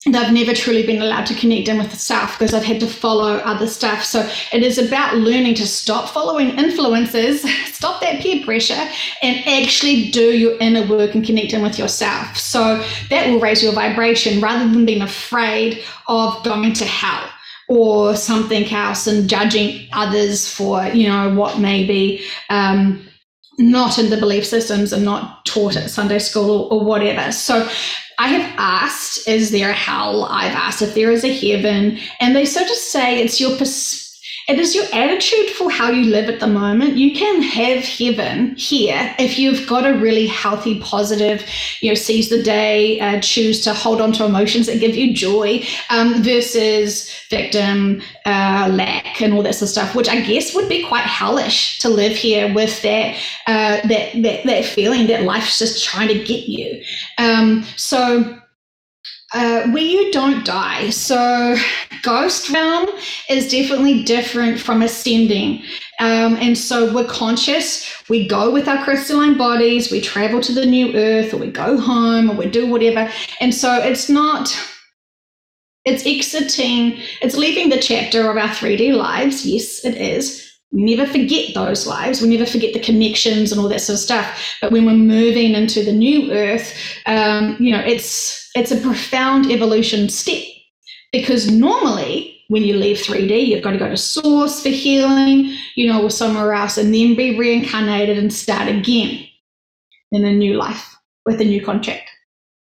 they've never truly been allowed to connect in with the self because they've had to follow other stuff. So it is about learning to stop following influences, stop that peer pressure, and actually do your inner work and connect in with yourself. So that will raise your vibration rather than being afraid of going to hell or something else and judging others for you know what may be um, not in the belief systems and not taught at Sunday school or, whatever. So I have asked, is there a hell? I've asked if there is a heaven, and they sort of say it's your perspective it is your attitude for how you live at the moment. You can have heaven here if you've got a really healthy, positive, you know, seize the day, uh, choose to hold on to emotions that give you joy, um, versus victim, uh, lack, and all that sort of stuff. Which I guess would be quite hellish to live here with that uh, that, that that feeling that life's just trying to get you. Um, so uh, where you don't die. So, ghost realm is definitely different from ascending. Um, and so, we're conscious, we go with our crystalline bodies, we travel to the new earth, or we go home, or we do whatever. And so, it's not. It's exiting, it's leaving the chapter of our 3D lives. Yes, it is. We never forget those lives. We never forget the connections and all that sort of stuff. But when we're moving into the new earth, um, you know, it's it's a profound evolution step because normally when you leave 3D, you've got to go to source for healing, you know, or somewhere else, and then be reincarnated and start again in a new life with a new contract.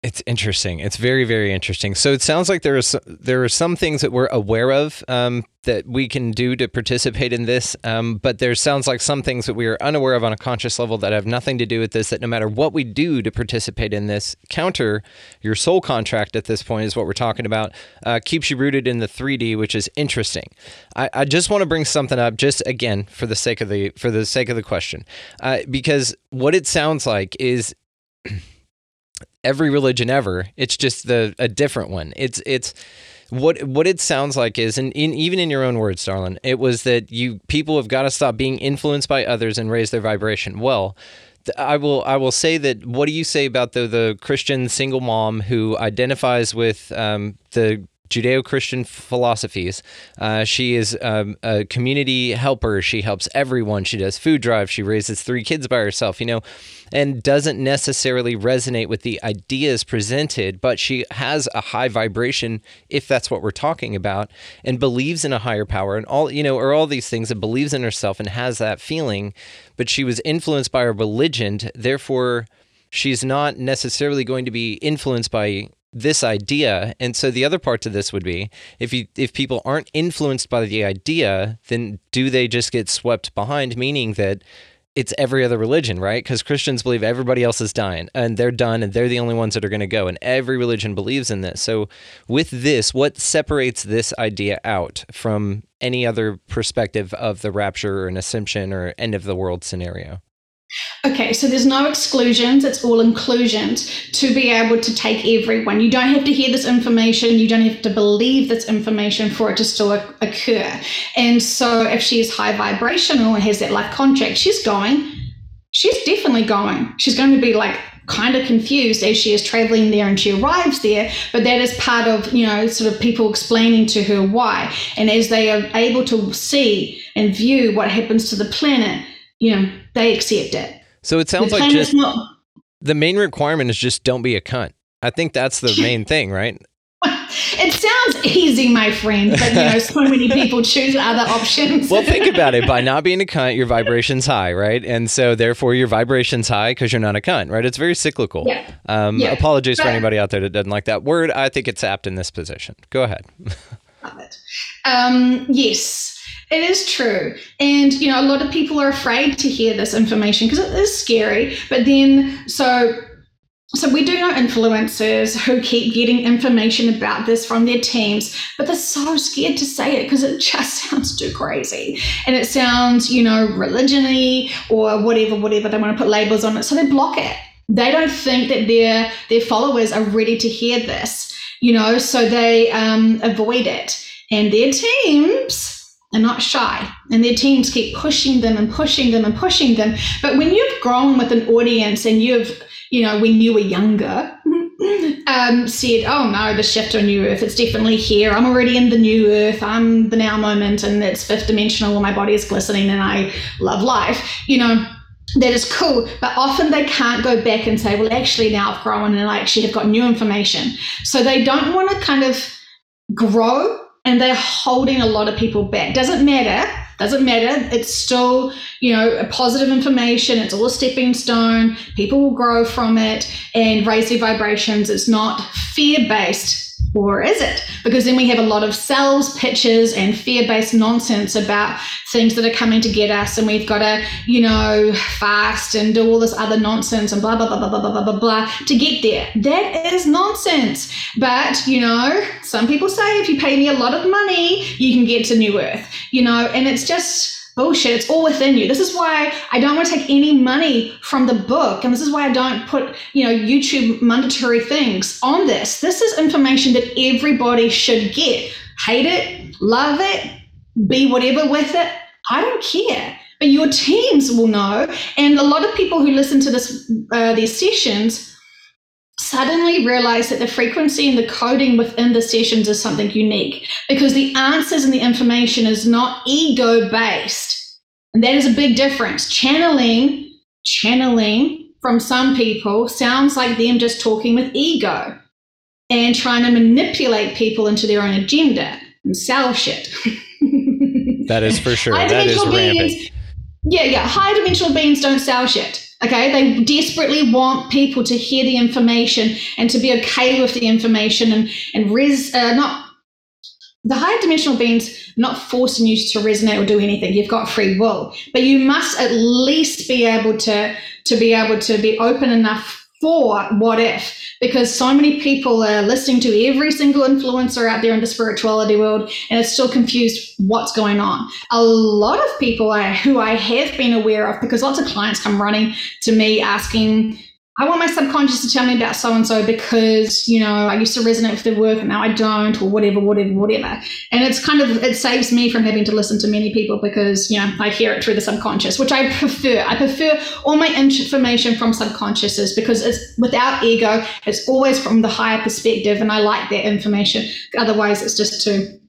It's interesting. It's very, very interesting. So it sounds like there some, there are some things that we're aware of um, that we can do to participate in this, um, but there sounds like some things that we are unaware of on a conscious level that have nothing to do with this. That no matter what we do to participate in this, counter your soul contract at this point is what we're talking about. Uh, keeps you rooted in the 3D, which is interesting. I, I just want to bring something up, just again for the sake of the for the sake of the question, uh, because what it sounds like is. every religion ever. It's just the a different one. It's it's what what it sounds like is, and in, even in your own words, darling, it was that you people have got to stop being influenced by others and raise their vibration. Well, I will I will say that. What do you say about the the Christian single mom who identifies with um, the Judeo Christian philosophies. Uh, she is um, a community helper. She helps everyone. She does food drives. She raises three kids by herself, you know, and doesn't necessarily resonate with the ideas presented, but she has a high vibration, if that's what we're talking about, and believes in a higher power and all, you know, or all these things and believes in herself and has that feeling. But she was influenced by her religion, therefore, she's not necessarily going to be influenced by this idea. And so the other part to this would be if you if people aren't influenced by the idea then do they just get swept behind? Meaning that it's every other religion right? Because christians believe everybody else is dying and they're done and they're the only ones that are going to go and every religion believes in this. So with this what separates this idea out from any other perspective of the rapture or an assumption or end of the world scenario Okay, so there's no exclusions, it's all inclusions to be able to take everyone. You don't have to hear this information, you don't have to believe this information for it to still occur. And so if she is high vibrational and has that life contract, she's going, she's definitely going. She's going to be like kind of confused as she is traveling there and she arrives there but that is part of you know sort of people explaining to her why and as they are able to see and view what happens to the planet you know, they accept it. So it sounds The like just not- the main requirement is just don't be a cunt. I think that's the main thing, right? it sounds easy, my friend, but you know, so many people choose other options. Well, think about it. By not being a cunt, your vibration's high, right? And so therefore your vibration's high because you're not a cunt, right? It's very cyclical. Yeah. Um, Yeah. Apologies for anybody out there that doesn't like that word. I think it's apt in this position. Go ahead. Love it. Um, yes, it is true. And, you know, a lot of people are afraid to hear this information because it is scary. But then, so. So we do know influencers who keep getting information about this from their teams, but they're so scared to say it because it just sounds too crazy. And it sounds, you know, religion-y or whatever, whatever. They want to put labels on it. So they block it. They don't think that their their followers are ready to hear this, you know, so they um, avoid it. And their teams are not shy, and their teams keep pushing them and pushing them and pushing them. But when you've grown with an audience and you've, you know, when you were younger, um, said, "Oh no, the shift to a new Earth, it's definitely here. I'm already in the new Earth. I'm the now moment, and it's fifth dimensional. and My body is glistening, and I love life." You know, that is cool, but often they can't go back and say, "Well, actually, now I've grown and I actually have got new information." So they don't want to kind of grow, and they're holding a lot of people back. Doesn't matter. Doesn't matter. It's still, you know, a positive information. It's all a stepping stone. People will grow from it and raise their vibrations. It's not fear based. Or is it? Because then we have a lot of sales pitches and fear based nonsense about things that are coming to get us, and we've got to, you know, fast and do all this other nonsense and blah, blah, blah, blah, blah, blah, blah, blah to get there. That is nonsense. But, you know, some people say if you pay me a lot of money, you can get to New Earth, you know, and it's just bullshit. It's all within you. This is why I don't want to take any money from the book. And this is why I don't put, you know, YouTube mandatory things on this. This is information that everybody should get. Hate it, love it, be whatever with it. I don't care. But your teams will know. And a lot of people who listen to this uh, these sessions suddenly realize that the frequency and the coding within the sessions is something unique because the answers and the information is not ego based. And that is a big difference. Channeling, channeling from some people sounds like them just talking with ego and trying to manipulate people into their own agenda and sell shit. That is for sure. That is rampant. beings, yeah, yeah. High dimensional beings don't sell shit. Okay, they desperately want people to hear the information and to be okay with the information and and res uh, not the higher dimensional beings not forcing you to resonate or do anything. You've got free will, but you must at least be able to to be able to be open enough for what if? Because so many people are listening to every single influencer out there in the spirituality world and it's still confused what's going on. A lot of people who i have been aware of because lots of clients come running to me asking I want my subconscious to tell me about so and so because, you know, I used to resonate with their work and now I don't, or whatever, whatever, whatever. And it's kind of, it saves me from having to listen to many people because, you know, I hear it through the subconscious, which I prefer. I prefer all my information from subconsciouses because it's without ego, it's always from the higher perspective. And I like that information. Otherwise, it's just too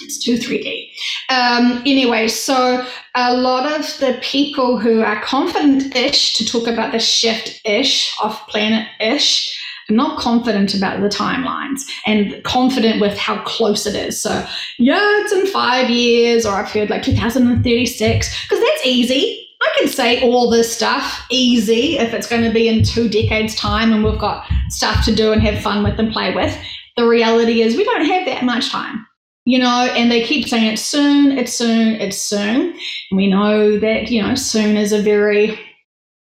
it's too 3D. Um, anyway, so a lot of the people who are confident ish to talk about the shift ish, off planet ish, are not confident about the timelines and confident with how close it is. So, yeah, it's in five years, or I've heard like 2036, because that's easy. I can say all this stuff easy if it's going to be in two decades' time and we've got stuff to do and have fun with and play with. The reality is, we don't have that much time you know, and they keep saying it's soon, it's soon, it's soon. And we know that, you know, soon is a very,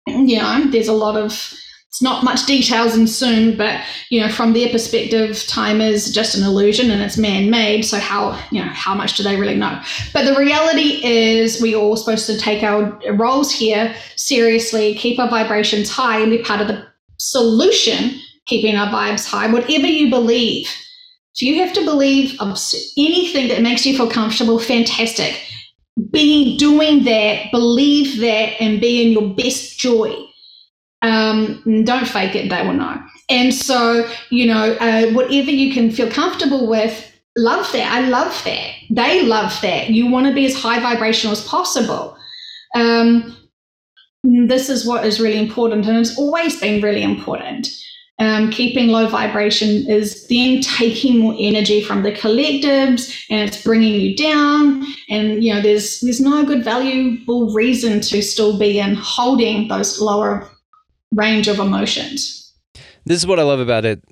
you know, there's a lot of, it's not much details in soon, but, you know, from their perspective, time is just an illusion and it's man made. So how, you know, how much do they really know? But the reality is we're all supposed to take our roles here seriously, keep our vibrations high and be part of the solution, keeping our vibes high, whatever you believe so you have to believe anything that makes you feel comfortable, fantastic. Be doing that, believe that, and be in your best joy. Um, don't fake it, they will know. And so, you know, uh, whatever you can feel comfortable with, love that. I love that. They love that. You want to be as high vibrational as possible. Um, this is what is really important, and it's always been really important. Um, keeping low vibration is then taking more energy from the collectives and it's bringing you down. And you know there's there's no good valuable reason to still be in holding those lower range of emotions. This is what i love about it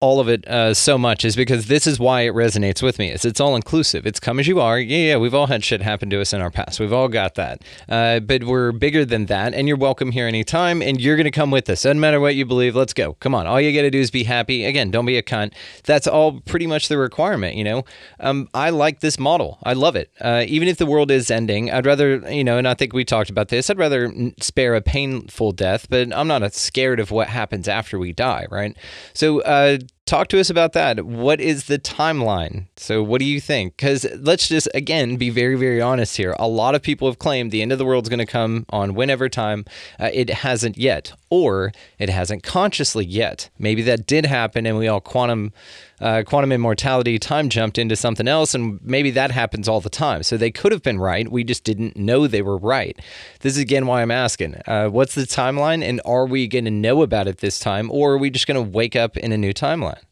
all of it uh, so much is because this is why it resonates with me. Is it's all inclusive. It's come as you are. Yeah, yeah. We've all had shit happen to us in our past. We've all got that. Uh, but we're bigger than that, and you're welcome here anytime. And you're gonna come with us. Doesn't matter what you believe. Let's go. Come on. All you gotta do is be happy. Again, don't be a cunt. That's all pretty much the requirement. You know. Um, I like this model. I love it. Uh, even if the world is ending, I'd rather you know. And I think we talked about this. I'd rather spare a painful death, but I'm not scared of what happens after we die. Right. So uh, talk to us about that. What is the timeline? So, what do you think? Because let's just, again, be very, very honest here. A lot of people have claimed the end of the world is going to come on whenever time. Uh, it hasn't yet, or it hasn't consciously yet. Maybe that did happen and we all quantum. Uh, quantum immortality time jumped into something else, and maybe that happens all the time. So they could have been right. We just didn't know they were right. This is again why I'm asking uh, what's the timeline, and are we going to know about it this time, or are we just going to wake up in a new timeline?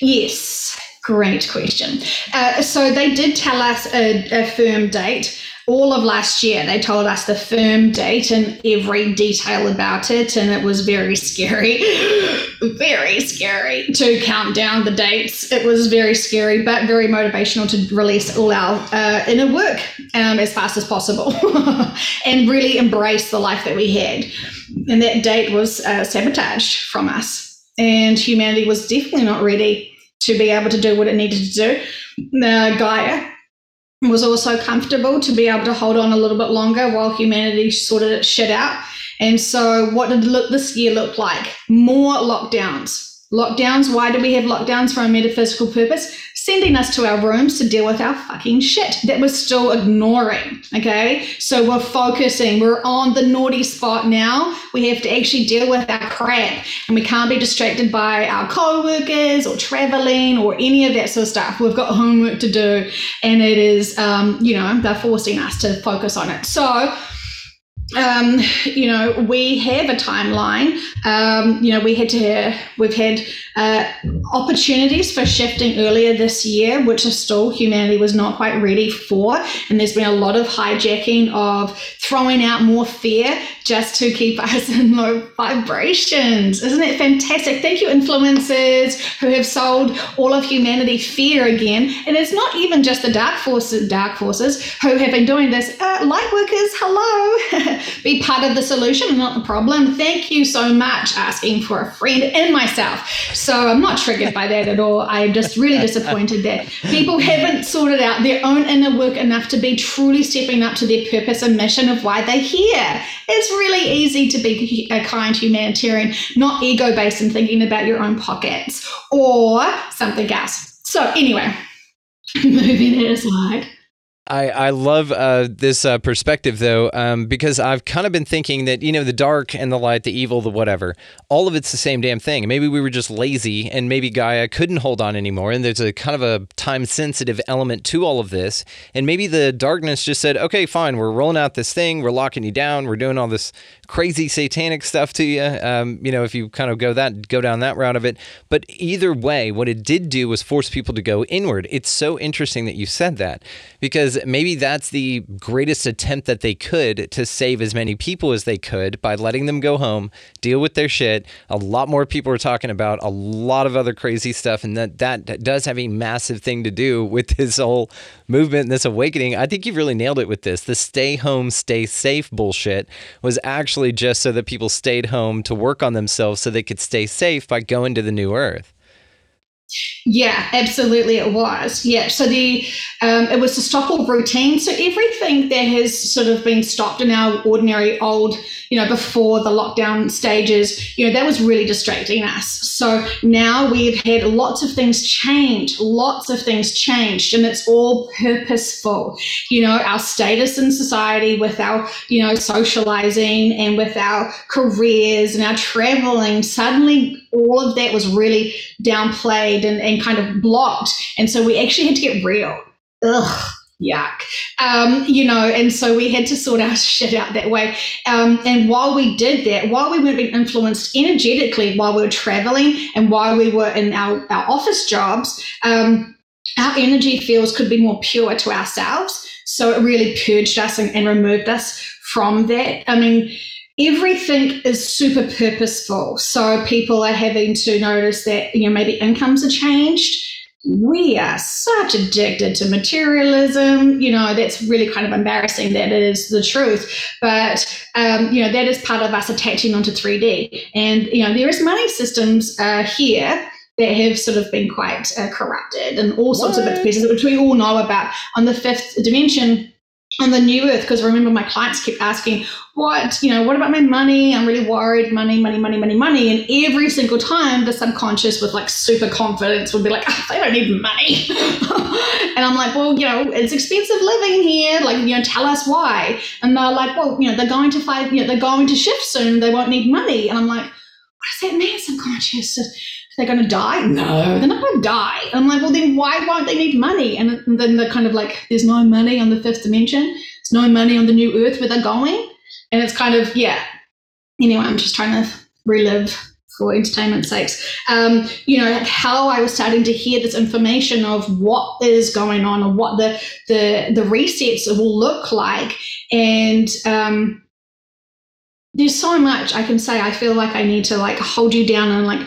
Yes, great question. Uh, so they did tell us a, a, firm date. All of last year, they told us the firm date and every detail about it, and it was very scary, very scary to count down the dates. It was very scary, but very motivational to release all our uh, inner work um, as fast as possible and really embrace the life that we had. And that date was uh, sabotage from us and humanity was definitely not ready to be able to do what it needed to do. Uh, Gaia was also comfortable to be able to hold on a little bit longer while humanity sorted its shit out. And so, what did this year look like? More lockdowns. Lockdowns. Why do we have lockdowns for a metaphysical purpose? Sending us to our rooms to deal with our fucking shit that we're still ignoring. Okay. So we're focusing, we're on the naughty spot now. We have to actually deal with our crap and we can't be distracted by our co workers or traveling or any of that sort of stuff. We've got homework to do and it is, um, you know, they're forcing us to focus on it. So, um, you know, we have a timeline. Um, you know, we had to, we've had uh, opportunities for shifting earlier this year, which is still humanity was not quite ready for. And there's been a lot of hijacking of throwing out more fear just to keep us in low vibrations. Isn't it fantastic? Thank you, influencers who have sold all of humanity fear again. And it's not even just the dark forces, dark forces who have been doing this. Uh, light workers, hello. be part of the solution and not the problem. Thank you so much asking for a friend and myself. So I'm not triggered by that at all. I'm just really disappointed that people haven't sorted out their own inner work enough to be truly stepping up to their purpose and mission of why they're here. It's really easy to be a kind humanitarian, not ego based and thinking about your own pockets or something else. So, anyway, moving it aside. I, I love uh, this uh, perspective though, um, because I've kind of been thinking that, you know, the dark and the light, the evil, the whatever, all of it's the same damn thing. Maybe we were just lazy and maybe Gaia couldn't hold on anymore. And there's a kind of a time sensitive element to all of this. And maybe the darkness just said, okay, fine, we're rolling out this thing, we're locking you down, we're doing all this crazy satanic stuff to you. Um, you know, if you kind of go that, go down that route of it. But either way, what it did do was force people to go inward. It's so interesting that you said that because maybe that's the greatest attempt that they could to save as many people as they could by letting them go home, deal with their shit. A lot more people are talking about a lot of other crazy stuff, and that that does have a massive thing to do with this whole movement and this awakening. I think you've really nailed it with this. The stay home, stay safe bullshit was actually just so that people stayed home to work on themselves so they could stay safe by going to the new earth. Yeah, absolutely, it was. Yeah, so the um, it was to stop all routine. So everything that has sort of been stopped in our ordinary old, you know, before the lockdown stages, you know, that was really distracting us. So now we've had lots of things change, lots of things changed, and it's all purposeful. You know, our status in society with our, you know, socializing and with our careers and our traveling, suddenly all of that was really downplayed and, and kind of blocked. And so we actually had to get real. Ugh yuck. Um, you know, and so we had to sort our shit out that way. Um, and while we did that, while we weren't being influenced energetically while we were traveling and while we were in our, our office jobs, um, our energy fields could be more pure to ourselves. So it really purged us and, and removed us from that. I mean, everything is super purposeful. So people are having to notice that, you know, maybe incomes are changed. We are such addicted to materialism. You know, that's really kind of embarrassing that it is the truth. But, um, you know, that is part of us attaching onto 3D. And, you know, there is money systems uh, here that have sort of been quite uh, corrupted and all sorts what? of bits and pieces, which we all know about. On the fifth dimension, on the new earth because remember my clients keep asking what you know what about my money? I'm really worried money money money money money. And every single time the subconscious with like super confidence would be like oh, they don't need money. And i'm like well you know it's expensive living here. Like you know tell us why. And they're like well you know they're going to five you know they're going to shift soon. They won't need money. And i'm like what does that mean subconscious they're going to die? No, they're not going to die. I'm like, well, then why won't they need money? And then they're kind of like, there's no money on the fifth dimension. There's no money on the new earth where they're going. And it's kind of, yeah. Anyway, I'm just trying to relive for entertainment sakes. Um, you know, how I was starting to hear this information of what is going on and what the the the resets will look like. And um, there's so much I can say. I feel like I need to like hold you down and like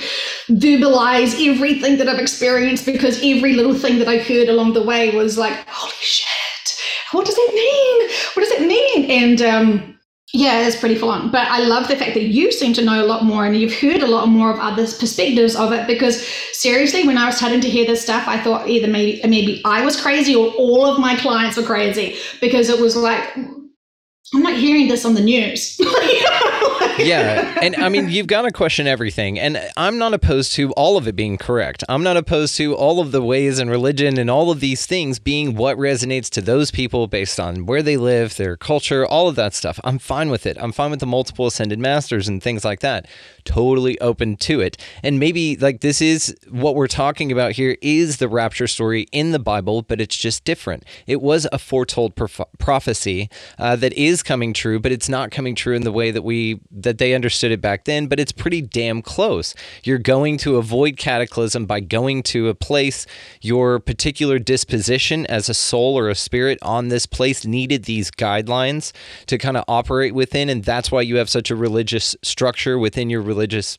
verbalize everything that I've experienced because every little thing that I heard along the way was like, holy shit, what does that mean? What does it mean? And um, yeah, it's pretty full on. But I love the fact that you seem to know a lot more and you've heard a lot more of other perspectives of it. Because seriously, when I was starting to hear this stuff, I thought either maybe maybe I was crazy or all of my clients were crazy because it was like I'm not hearing this on the news. yeah. And I mean, you've got to question everything. And I'm not opposed to all of it being correct. I'm not opposed to all of the ways and religion and all of these things being what resonates to those people based on where they live, their culture, all of that stuff. I'm fine with it. I'm fine with the multiple ascended masters and things like that. Totally open to it. And maybe like this is what we're talking about here is the rapture story in the Bible, but it's just different. It was a foretold prof- prophecy uh, that is coming true, but it's not coming true in the way that we that they understood it back then, but it's pretty damn close. You're going to avoid cataclysm by going to a place your particular disposition as a soul or a spirit on this place needed these guidelines to kind of operate within and that's why you have such a religious structure within your religious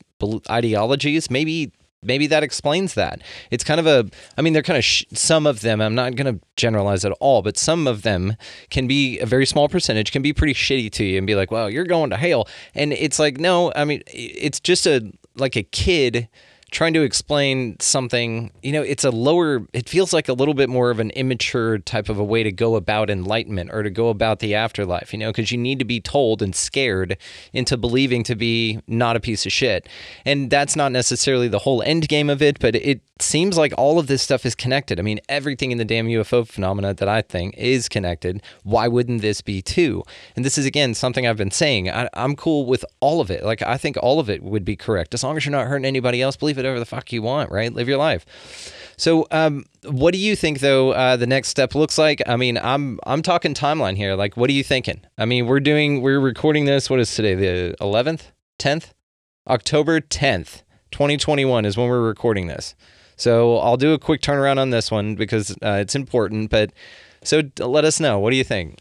ideologies. Maybe maybe that explains that. It's kind of a, I mean, they're kind of, sh- some of them, I'm not going to generalize at all, but some of them can be a very small percentage, can be pretty shitty to you and be like, well, you're going to hell. And it's like, no, I mean, it's just a, like a kid trying to explain something, you know, it's a lower, it feels like a little bit more of an immature type of a way to go about enlightenment or to go about the afterlife, you know, because you need to be told and scared into believing to be not a piece of shit. And that's not necessarily the whole end game of it, but it seems like all of this stuff is connected. I mean, everything in the damn UFO phenomena that I think is connected. Why wouldn't this be too? And this is, again, something I've been saying. I, I'm cool with all of it. Like, I think all of it would be correct. As long as you're not hurting anybody else, believe whatever the fuck you want, right? Live your life. So, um, what do you think though? Uh, the next step looks like. I mean, I'm I'm talking timeline here. Like, what are you thinking? I mean, we're doing we're recording this. What is today? The 11th, 10th, October 10th, 2021 is when we're recording this. So I'll do a quick turnaround on this one because uh, it's important. But so let us know. What do you think?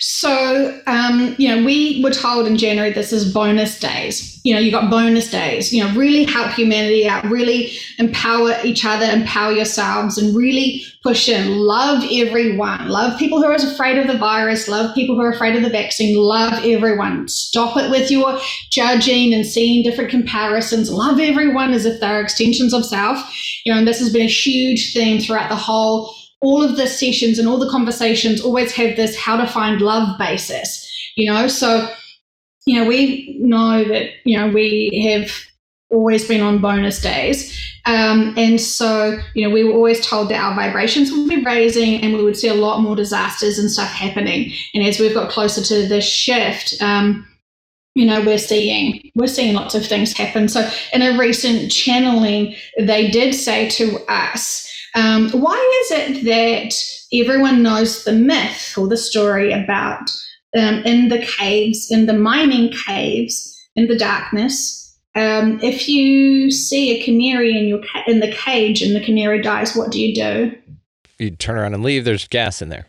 So, um, you know, we were told in January this is bonus days. You know, you got bonus days, you know, really help humanity out, really empower each other, empower yourselves, and really push in. Love everyone. Love people who are afraid of the virus. Love people who are afraid of the vaccine. Love everyone. Stop it with your judging and seeing different comparisons. Love everyone as if they're extensions of self. You know, and this has been a huge theme throughout the whole all of the sessions and all the conversations always have this how to find love basis, you know? So, you know, we know that, you know, we have always been on bonus days. Um, and so, you know, we were always told that our vibrations would be raising and we would see a lot more disasters and stuff happening. And as we've got closer to this shift, um, you know we're seeing we're seeing lots of things happen so in a recent channeling they did say to us um, why is it that everyone knows the myth or the story about um, in the caves, in the mining caves, in the darkness? Um, if you see a canary in your ca- in the cage and the canary dies, what do you do? You turn around and leave. There's gas in there.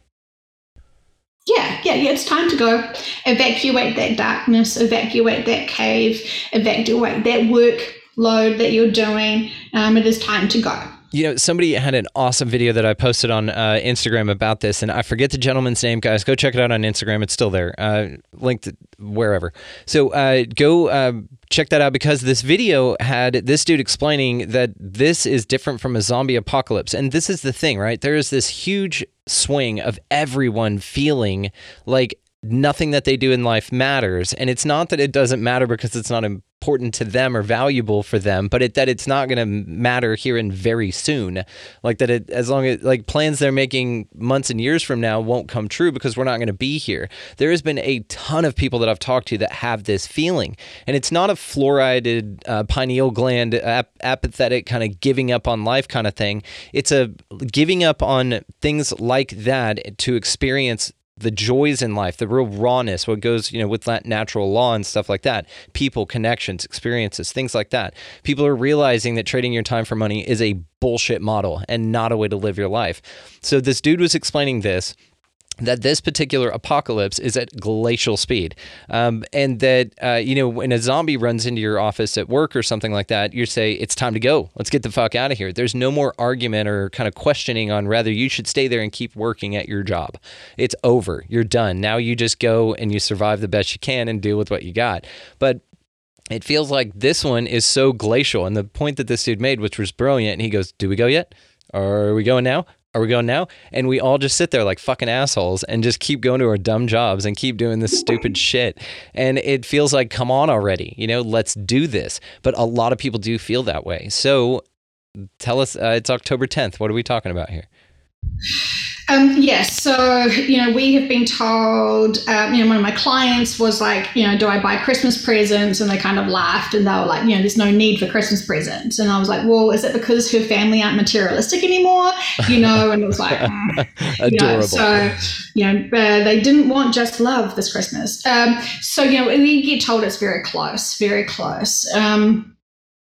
Yeah, yeah, yeah. It's time to go. Evacuate that darkness. Evacuate that cave. Evacuate that workload that you're doing. Um, it is time to go. You know, somebody had an awesome video that I posted on uh, Instagram about this, and I forget the gentleman's name, guys. Go check it out on Instagram. It's still there, uh, linked wherever. So uh, go uh, check that out because this video had this dude explaining that this is different from a zombie apocalypse. And this is the thing, right? There is this huge swing of everyone feeling like nothing that they do in life matters. And it's not that it doesn't matter because it's not important to them or valuable for them, but it, that it's not going to matter here and very soon. Like that, it, as long as like plans they're making months and years from now won't come true because we're not going to be here. There has been a ton of people that I've talked to that have this feeling, and it's not a fluorided uh, pineal gland ap- apathetic kind of giving up on life kind of thing. It's a giving up on things like that to experience the joys in life, the real rawness, what goes, you know, with that natural law and stuff like that, people, connections, experiences, things like that. People are realizing that trading your time for money is a bullshit model and not a way to live your life. So this dude was explaining this that this particular apocalypse is at glacial speed. Um, and that, uh, you know, when a zombie runs into your office at work or something like that, you say, it's time to go. Let's get the fuck out of here. There's no more argument or kind of questioning on whether you should stay there and keep working at your job. It's over. You're done. Now you just go and you survive the best you can and deal with what you got. But it feels like this one is so glacial. And the point that this dude made, which was brilliant, he goes, Do we go yet? Are we going now? Are we going now? And we all just sit there like fucking assholes and just keep going to our dumb jobs and keep doing this stupid shit. And it feels like, come on already, you know, let's do this. But a lot of people do feel that way. So tell us, uh, it's October 10th. What are we talking about here? Um, yes. So, you know, we have been told, um, you know, one of my clients was like, you know, do I buy Christmas presents? And they kind of laughed and they were like, you know, there's no need for Christmas presents. And I was like, well, is it because her family aren't materialistic anymore? You know, and it was like, mm, adorable. You know, so, you know, uh, they didn't want just love this Christmas. Um, so, you know, we get told it's very close, very close. Um,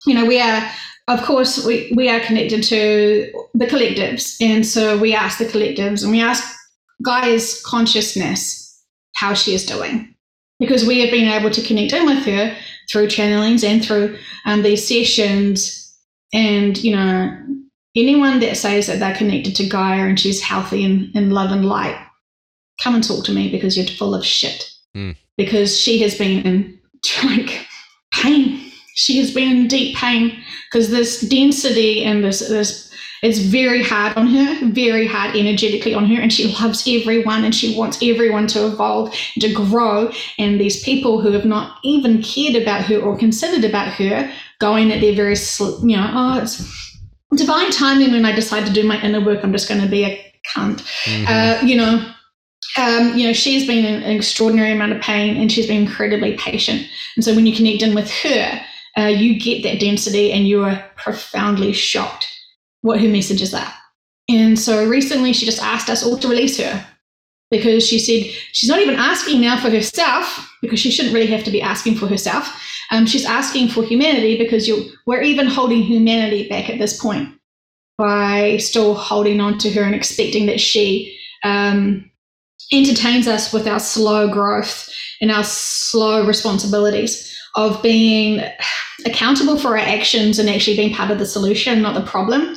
you know, we are of course, we, we are connected to the collectives. And so we ask the collectives and we ask Gaia's consciousness how she is doing. Because we have been able to connect in with her through channelings and through um, these sessions And, you know, anyone that says that they're connected to Gaia and she's healthy and in love and light, come and talk to me because you're full of shit. Mm. Because she has been in like pain. She has been in deep pain because this density and this this it's very hard on her, very hard energetically on her, and she loves everyone and she wants everyone to evolve, to grow. And these people who have not even cared about her or considered about her, going at their very, you know, oh, it's divine timing when I decide to do my inner work, I'm just going to be a cunt. Uh, you know, um, you know, she's been in an extraordinary amount of pain and she's been incredibly patient. And so when you connect in with her, uh, you get that density and you are profoundly shocked what her messages are. And so recently she just asked us all to release her because she said she's not even asking now for herself because she shouldn't really have to be asking for herself. Um, she's asking for humanity because we're even holding humanity back at this point by still holding on to her and expecting that she um, entertains us with our slow growth and our slow responsibilities of being accountable for our actions and actually being part of the solution, not the problem.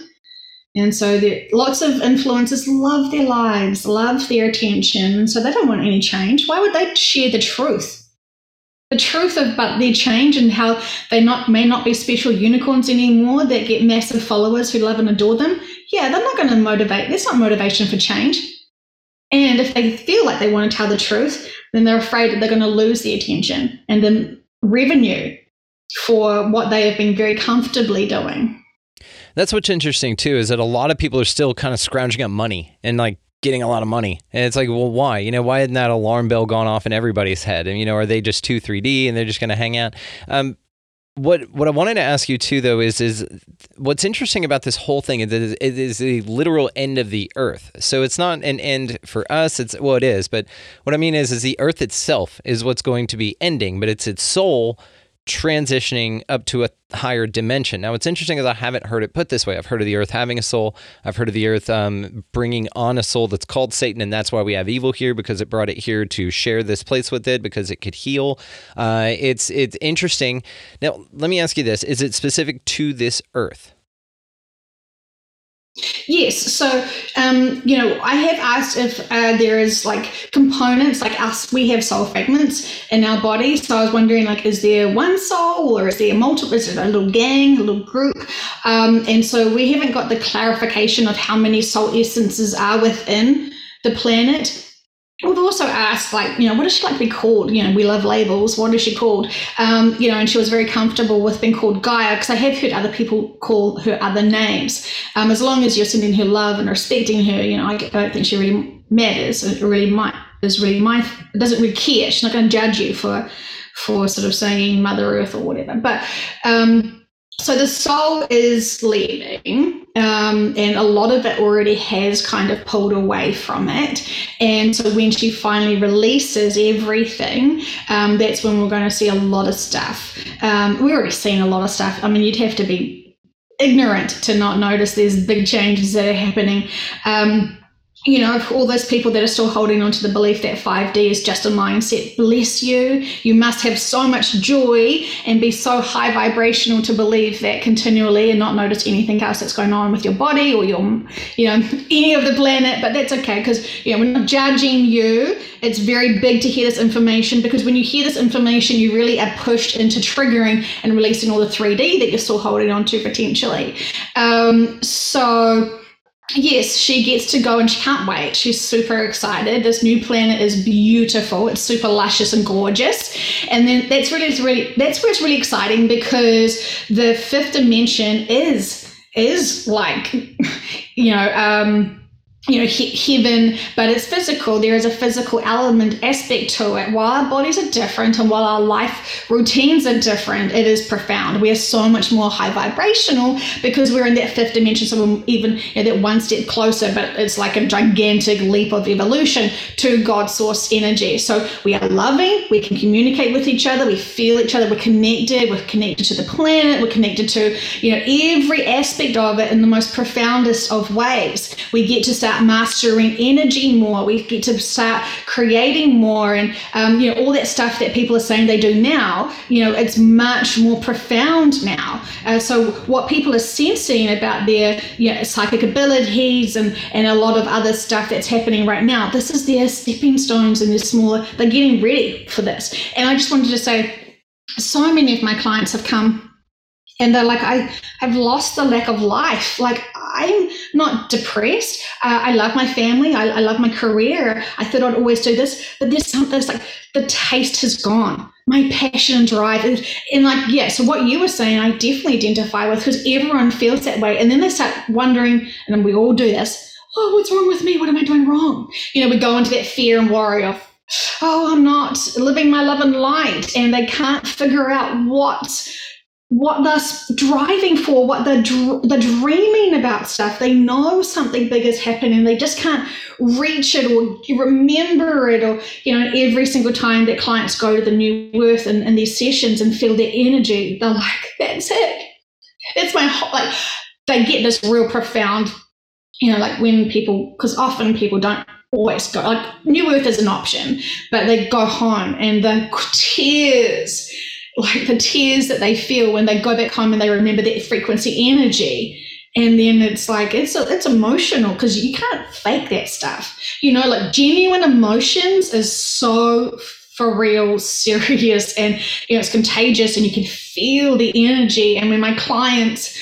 And so there, lots of influencers love their lives, love their attention, so they don't want any change. Why would they share the truth? The truth about their change and how they not may not be special unicorns anymore that get massive followers who love and adore them. Yeah, they're not going to motivate. There's not motivation for change. And if they feel like they want to tell the truth, then they're afraid that they're going to lose the attention and the revenue for what they have been very comfortably doing. That's what's interesting too is that a lot of people are still kind of scrounging up money and like getting a lot of money. And it's like, well, why? You know, why hadn't that alarm bell gone off in everybody's head? And you know, are they just two, three D and they're just going to hang out? Um, what what I wanted to ask you too, though, is is what's interesting about this whole thing is it is a literal end of the earth. So it's not an end for us. It's well, it is, but what I mean is, is the earth itself is what's going to be ending, but it's its soul transitioning up to a higher dimension. Now, what's interesting is I haven't heard it put this way. I've heard of the earth having a soul. I've heard of the earth um, bringing on a soul that's called Satan, and that's why we have evil here because it brought it here to share this place with it because it could heal. Uh, it's it's interesting. Now, let me ask you this: Is it specific to this earth? Yes. So, um, you know, I have asked if uh, there is like components like us, we have soul fragments in our body. So I was wondering, like, is there one soul or is there multiple? Is it a little gang, a little group? Um, and so we haven't got the clarification of how many soul essences are within the planet. We've also asked, like, you know, what does she like to be called? You know, we love labels. What is she called? Um, you know, and she was very comfortable with being called Gaia because I have heard other people call her other names. Um, as long as you're sending her love and respecting her, you know, I don't think she really matters. It really might is really my. It doesn't really care. She's not going to judge you for for sort of saying Mother Earth or whatever. But um, so the soul is leaving, um, and a lot of it already has kind of pulled away from it. And so when she finally releases everything, um, that's when we're going to see a lot of stuff. Um, we're already seeing a lot of stuff. I mean, you'd have to be ignorant to not notice there's big changes that are happening. Um, you know, all those people that are still holding on to the belief that 5D is just a mindset, bless you. You must have so much joy and be so high vibrational to believe that continually and not notice anything else that's going on with your body or your, you know, any of the planet. But that's okay because, you know, we're not judging you. It's very big to hear this information because when you hear this information, you really are pushed into triggering and releasing all the 3D that you're still holding on to potentially. Um, so, yes, she gets to go and she can't wait. She's super excited. This new planet is beautiful. It's super luscious and gorgeous. And then that's really, it's really that's where it's really exciting because the fifth dimension is is like, you know, um, you know, he- heaven, but it's physical. There is a physical element aspect to it. While our bodies are different and while our life routines are different, it is profound. We are so much more high vibrational because we're in that fifth dimension. So we're even you know, that one step closer, but it's like a gigantic leap of evolution to God source energy. So we are loving, we can communicate with each other, we feel each other, we're connected, we're connected to the planet, we're connected to, you know, every aspect of it in the most profoundest of ways. We get to start start mastering energy more. We get to start creating more, and um, you know all that stuff that people are saying they do now. You know, it's much more profound now. Uh, so what people are sensing about their you know, psychic abilities and and a lot of other stuff that's happening right now. This is their stepping stones and their smaller. They're getting ready for this. And I just wanted to say, so many of my clients have come and they're like i have lost the lack of life like i'm not depressed. Uh, i love my family. I, I, love my career. I thought i'd always do this but there's something that's like the taste has gone. My passion and drive and, and like yeah so what you were saying i definitely identify with because everyone feels that way. And then they start wondering and we all do this oh what's wrong with me? What am i doing wrong? You know we go into that fear and worry of oh i'm not living my love and light and they can't figure out what what they're driving for, what they're, dr- they're dreaming about stuff. They know something big is happening. They just can't reach it or remember it. Or, you know, every single time that clients go to the new earth and, and these sessions and feel their energy, they're like, that's it. It's my whole, like, they get this real profound, you know, like when people, because often people don't always go, like, new earth is an option, but they go home and the tears, like the tears that they feel when they go back home and they remember that frequency energy. And then it's like it's it's emotional because you can't fake that stuff. You know like genuine emotions is so for real serious and you know it's contagious and you can feel the energy. And when my clients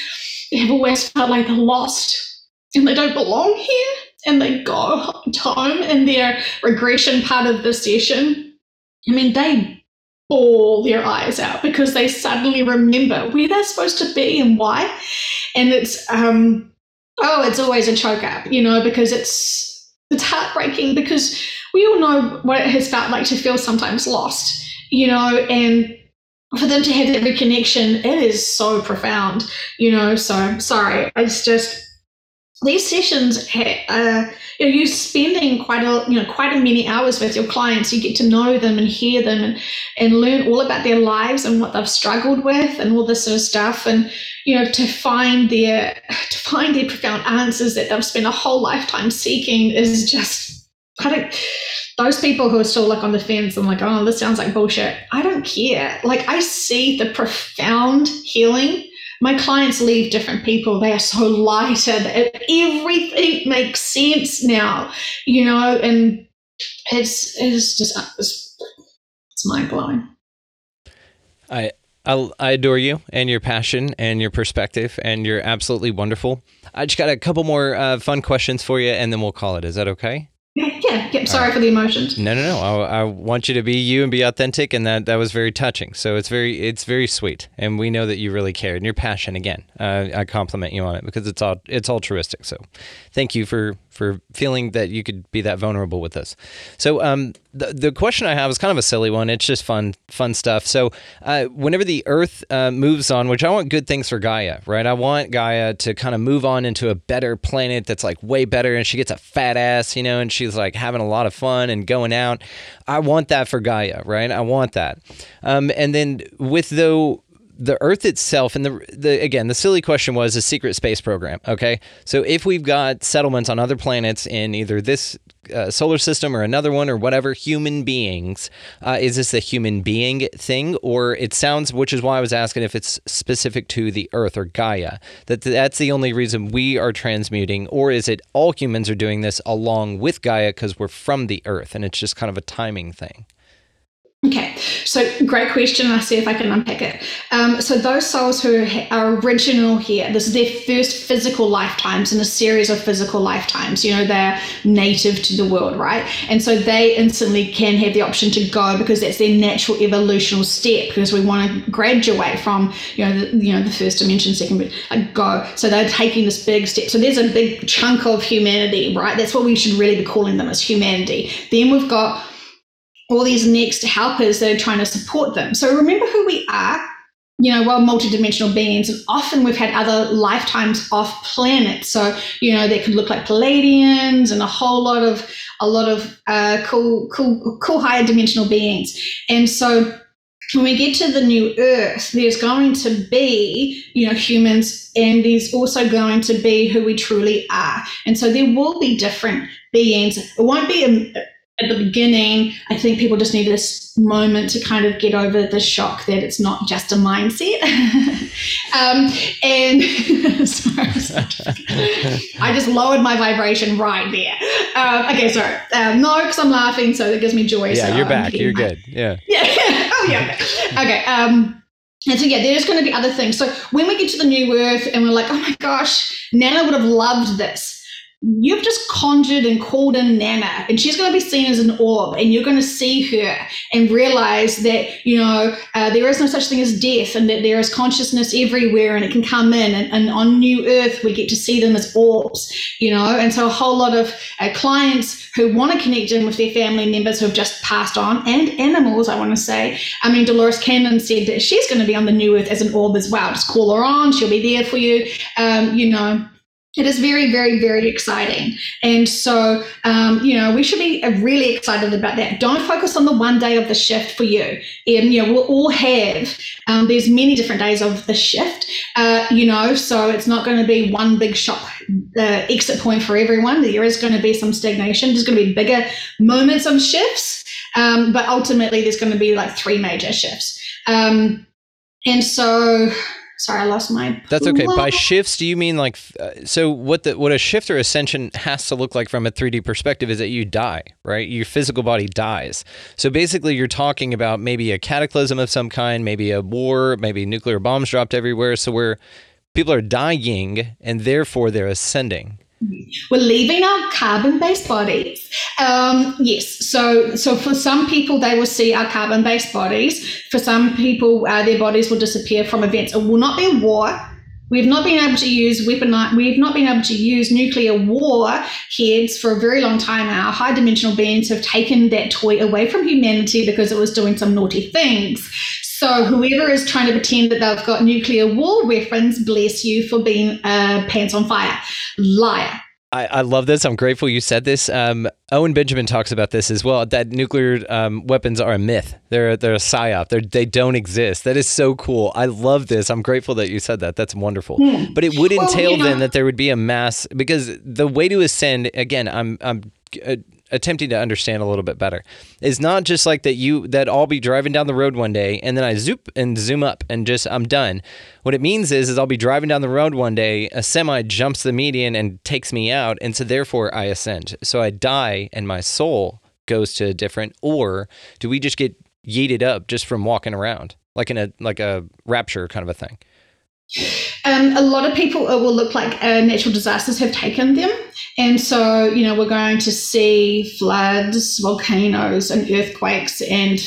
have always felt like they're lost and they don't belong here and they go home in their regression part of the session i mean they bawl their eyes out because they suddenly remember where they're supposed to be and why. And it's um oh, it's always a choke up, you know, because it's it's heartbreaking because we all know what it has felt like to feel sometimes lost, you know, and for them to have that reconnection, it is so profound, you know. So sorry, it's just these sessions, uh, you know, you're spending quite a, you know, quite a many hours with your clients. You get to know them and hear them and, and learn all about their lives and what they've struggled with and all this sort of stuff. And, you know, to find their, to find their profound answers that they've spent a whole lifetime seeking is just, I don't, those people who are still like on the fence and like, oh, this sounds like bullshit. I don't care. Like I see the profound healing my clients leave different people. They are so lighter. Everything makes sense now, you know, and it's it's just it's, it's mind blowing. I I, I adore you and your passion and your perspective, and you're absolutely wonderful. I just got a couple more uh, fun questions for you, and then we'll call it. Is that okay? Yeah, yeah. Sorry right. for the emotions. No, no, no. I, I, want you to be you and be authentic, and that that was very touching. So it's very it's very sweet, and we know that you really care and your passion. Again, uh, I compliment you on it because it's all it's altruistic. So, thank you for for feeling that you could be that vulnerable with us. So, um, the the question I have is kind of a silly one. It's just fun fun stuff. So, uh, whenever the Earth uh, moves on, which I want good things for Gaia, right? I want Gaia to kind of move on into a better planet that's like way better, and she gets a fat ass, you know, and she's like having a lot of fun and going out. I want that for Gaia, right? I want that. Um, and then with though the Earth itself, and the, the again, the silly question was a secret space program. Okay, so if we've got settlements on other planets in either this uh, solar system or another one or whatever, human beings, uh, is this a human being thing, or it sounds, which is why I was asking if it's specific to the Earth or Gaia, that that's the only reason we are transmuting, or is it all humans are doing this along with Gaia because we're from the Earth and it's just kind of a timing thing? Okay, so great question. I'll see if I can unpack it. Um, so, those souls who are original here, this is their first physical lifetimes in a series of physical lifetimes. You know, they're native to the world, right? And so they instantly can have the option to go because that's their natural evolutional step. Because we want to graduate from, you know, the, you know, the first dimension, second, go. So they're taking this big step. So there's a big chunk of humanity, right? That's what we should really be calling them as humanity. Then we've got all these next helpers that are trying to support them. So remember who we are. You know, we're multidimensional beings, and often we've had other lifetimes off planet. So you know, they could look like Pleiadians and a whole lot of a lot of uh, cool, cool, cool higher dimensional beings. And so when we get to the new earth, there's going to be, you know, humans and there's also going to be who we truly are. And so there will be different beings. It won't be a, at the beginning, I think people just need this moment to kind of get over the shock that it's not just a mindset. um, and sorry, I just lowered my vibration right there. Um, okay, sorry. Um, no, because I'm laughing, so it gives me joy. Yeah, so you're I'm back. You're my- good. Yeah. yeah. oh, yeah. Okay. okay. Um, and so, yeah, there's going to be other things. So, when we get to the new earth and we're like, oh my gosh, Nana would have loved this. You've just conjured and called in Nana, and she's going to be seen as an orb, and you're going to see her and realize that, you know, uh, there is no such thing as death, and that there is consciousness everywhere, and it can come in. And, and on New Earth, we get to see them as orbs, you know. And so, a whole lot of uh, clients who want to connect in with their family members who have just passed on, and animals, I want to say. I mean, Dolores Cannon said that she's going to be on the New Earth as an orb as well. Just call her on; she'll be there for you. Um, you know, it is very, very, very exciting. And so, um, you know, we should be uh, really excited about that. Don't focus on the one day of the shift for you. And, you know, we'll all have, um, there's many different days of the shift, uh, you know, so it's not going to be one big shop uh, exit point for everyone. There is going to be some stagnation. There's going to be bigger moments of shifts. Um, but ultimately, there's going to be like three major shifts. Um, and so, sorry, I lost my. That's okay. By shifts, do you mean like uh, so? What the what a shift or ascension has to look like from a 3D perspective is that you die, right? Your physical body dies. So basically, you're talking about maybe a cataclysm of some kind, maybe a war, maybe nuclear bombs dropped everywhere. So where people are dying and therefore they're ascending. We're leaving our carbon-based bodies. Um, yes, so so for some people they will see our carbon-based bodies. For some people, uh, their bodies will disappear from events. It will not be war. We've not been able to use weapon. We've not been able to use nuclear war heads for a very long time now. High dimensional beings have taken that toy away from humanity because it was doing some naughty things. So whoever is trying to pretend that they've got nuclear war weapons, bless you for being uh, pants on fire, liar. I, I love this. I'm grateful you said this. Um, Owen Benjamin talks about this as well. That nuclear um, weapons are a myth. They're they're a psyop. They're, they don't exist. That is so cool. I love this. I'm grateful that you said that. That's wonderful. But it would Well, entail you know- then that there would be a mass because the way to ascend again. I'm I'm. Uh, attempting to understand a little bit better is not just like that you that I'll be driving down the road one day and then I zoop and zoom up and just I'm done. What it means is is I'll be driving down the road one day, a semi jumps the median and takes me out, and so therefore I ascend. So I die and my soul goes to a different or do we just get yeeted up just from walking around? Like in a like a rapture kind of a thing. Um, a lot of people it will look like uh, natural disasters have taken them, and so you know we're going to see floods, volcanoes, and earthquakes, and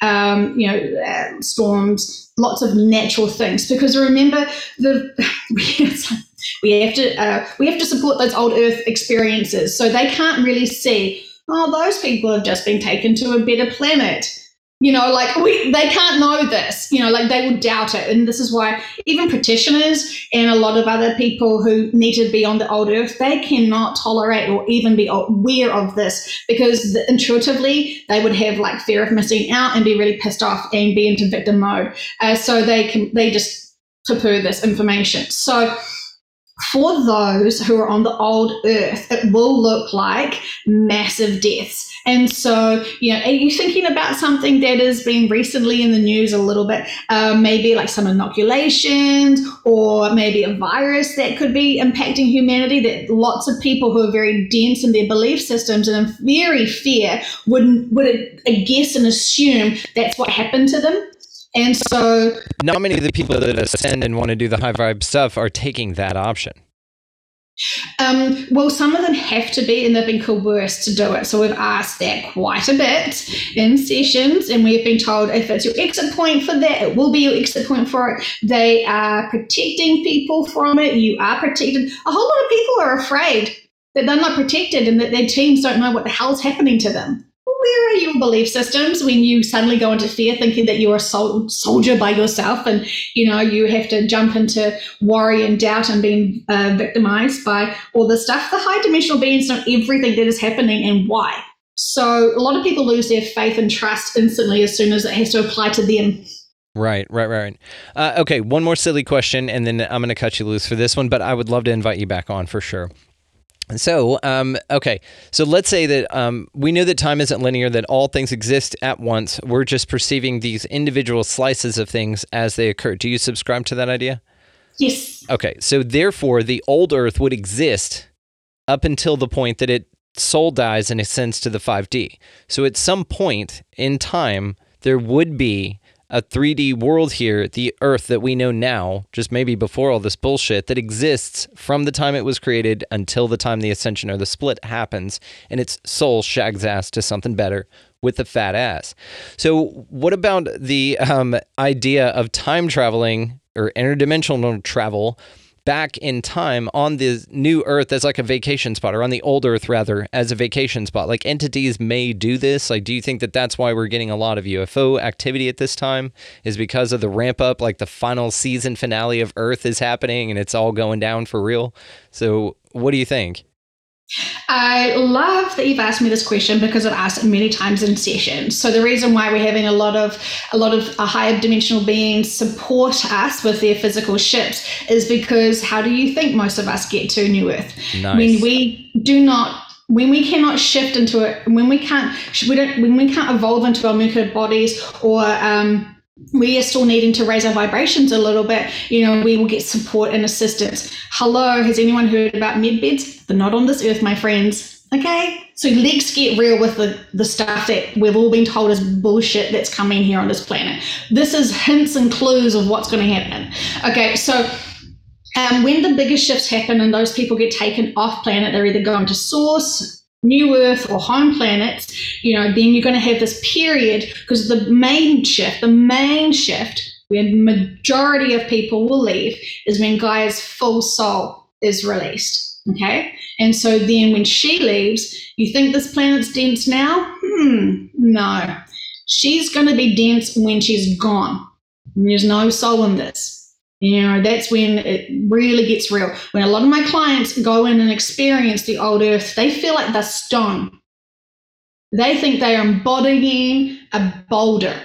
um, you know uh, storms, lots of natural things. Because remember, the we have to uh, we have to support those old Earth experiences, so they can't really see. Oh, those people have just been taken to a better planet. You know, like we, they can't know this. You know, like they will doubt it, and this is why even practitioners and a lot of other people who need to be on the old earth, they cannot tolerate or even be aware of this because the, intuitively they would have like fear of missing out and be really pissed off and be into victim mode. Uh, so they can they just poo this information. So for those who are on the old earth, it will look like massive deaths. And so, you know, are you thinking about something that has been recently in the news a little bit? Uh, maybe like some inoculations or maybe a virus that could be impacting humanity that lots of people who are very dense in their belief systems and in very fear would, would uh, guess and assume that's what happened to them. And so Not many of the people that ascend and want to do the high vibe stuff are taking that option. Um, well, some of them have to be, and they've been coerced to do it. So we've asked that quite a bit in sessions, and we've been told if it's your exit point for that, it will be your exit point for it. They are protecting people from it. You are protected. A whole lot of people are afraid that they're not protected and that their teams don't know what the hell's happening to them. Where are your belief systems when you suddenly go into fear thinking that you're a sol- soldier by yourself and you know you have to jump into worry and doubt and being uh, victimized by all this stuff? The high dimensional beings know everything that is happening and why. So a lot of people lose their faith and trust instantly as soon as it has to apply to them. Right, right, right. Uh, okay, one more silly question, and then I'm going to cut you loose for this one, but I would love to invite you back on for sure. So, um, okay, so let's say that um, we know that time isn't linear, that all things exist at once. We're just perceiving these individual slices of things as they occur. Do you subscribe to that idea? Yes. Okay, so therefore, the old Earth would exist up until the point that it soul dies and ascends to the 5D. So, at some point in time, there would be a 3D world here, the Earth that we know now, just maybe before all this bullshit, that exists from the time it was created until the time the ascension or the split happens, and its soul shags ass to something better with the fat ass. So, what about the um, idea of time traveling or interdimensional travel? Back in time on the new earth as like a vacation spot or on the old earth rather as a vacation spot. Like entities may do this. Like do you think that that's why we're getting a lot of ufo activity at this time? Is because of the ramp up like the final season finale of earth is happening and it's all going down for real? So what do you think I love that you've asked me this question because I've asked it many times in sessions. So the reason why we're having a lot of a lot of uh, higher dimensional beings support us with their physical ships is because how do you think most of us get to New Earth? Nice. When we do not when we cannot shift into it, when we can't, we don't, when we can't evolve into our Muka bodies, or um, we are still needing to raise our vibrations a little bit, you know, we will get support and assistance. Hello, has anyone heard about med beds? They're not on this earth, my friends. Okay, so let's get real with the, the stuff that we've all been told is bullshit that's coming here on this planet. This is hints and clues of what's going to happen. Okay, so um, when the biggest shifts happen and those people get taken off planet, they're either going to source, new earth or home planets you know then you're going to have this period because the main shift the main shift where majority of people will leave is when gaia's full soul is released okay? And so then when she leaves you think this planet's dense now? Hmm no. She's going to be dense when she's gone. There's no soul in this you know, that's when it really gets real. When a lot of my clients go in and experience the old earth, they feel like they're stone. They think they are embodying a boulder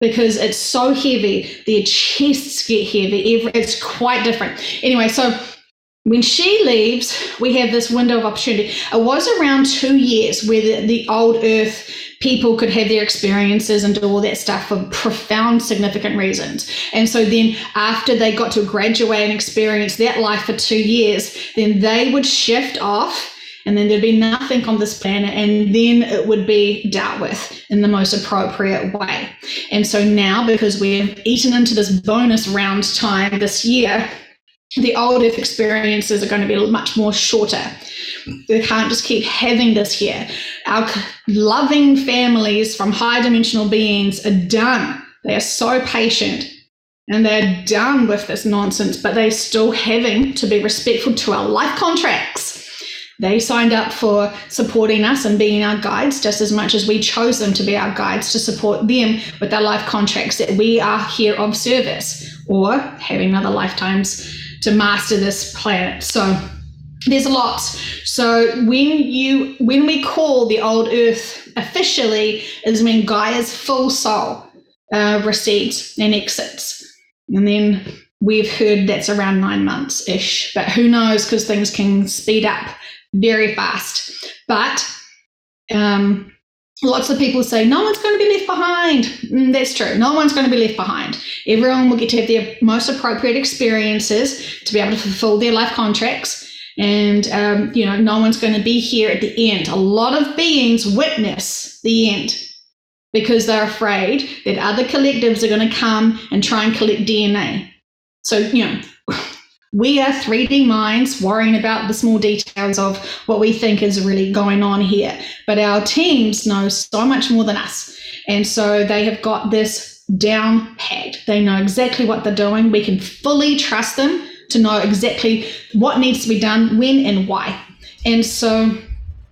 because it's so heavy. Their chests get heavy. It's quite different. Anyway, so when she leaves, we have this window of opportunity. It was around two years where the, the old earth people could have their experiences and do all that stuff for profound, significant reasons. And so then after they got to graduate and experience that life for two years, then they would shift off and then there'd be nothing on this planet and then it would be dealt with in the most appropriate way and so now because we've eaten into this bonus round time this year the old experiences are going to be much more shorter we can't just keep having this here. Our loving families from high dimensional beings are done. They are so patient and they're done with this nonsense, but they're still having to be respectful to our life contracts. They signed up for supporting us and being our guides just as much as we chose them to be our guides to support them with their life contracts that we are here of service or having other lifetimes to master this planet. So there's a lot. So when you when we call the old earth officially is when Gaia's full soul uh, recedes and exits, and then we've heard that's around nine months ish. But who knows? Because things can speed up very fast. But um, lots of people say no one's going to be left behind. Mm, that's true. No one's going to be left behind. Everyone will get to have their most appropriate experiences to be able to fulfill their life contracts and um, you know no one's going to be here at the end a lot of beings witness the end because they're afraid that other collectives are going to come and try and collect dna so you know we are 3d minds worrying about the small details of what we think is really going on here. But our teams know so much more than us. And so they have got this down pat. They know exactly what they're doing. We can fully trust them to know exactly what needs to be done, when, and why. And so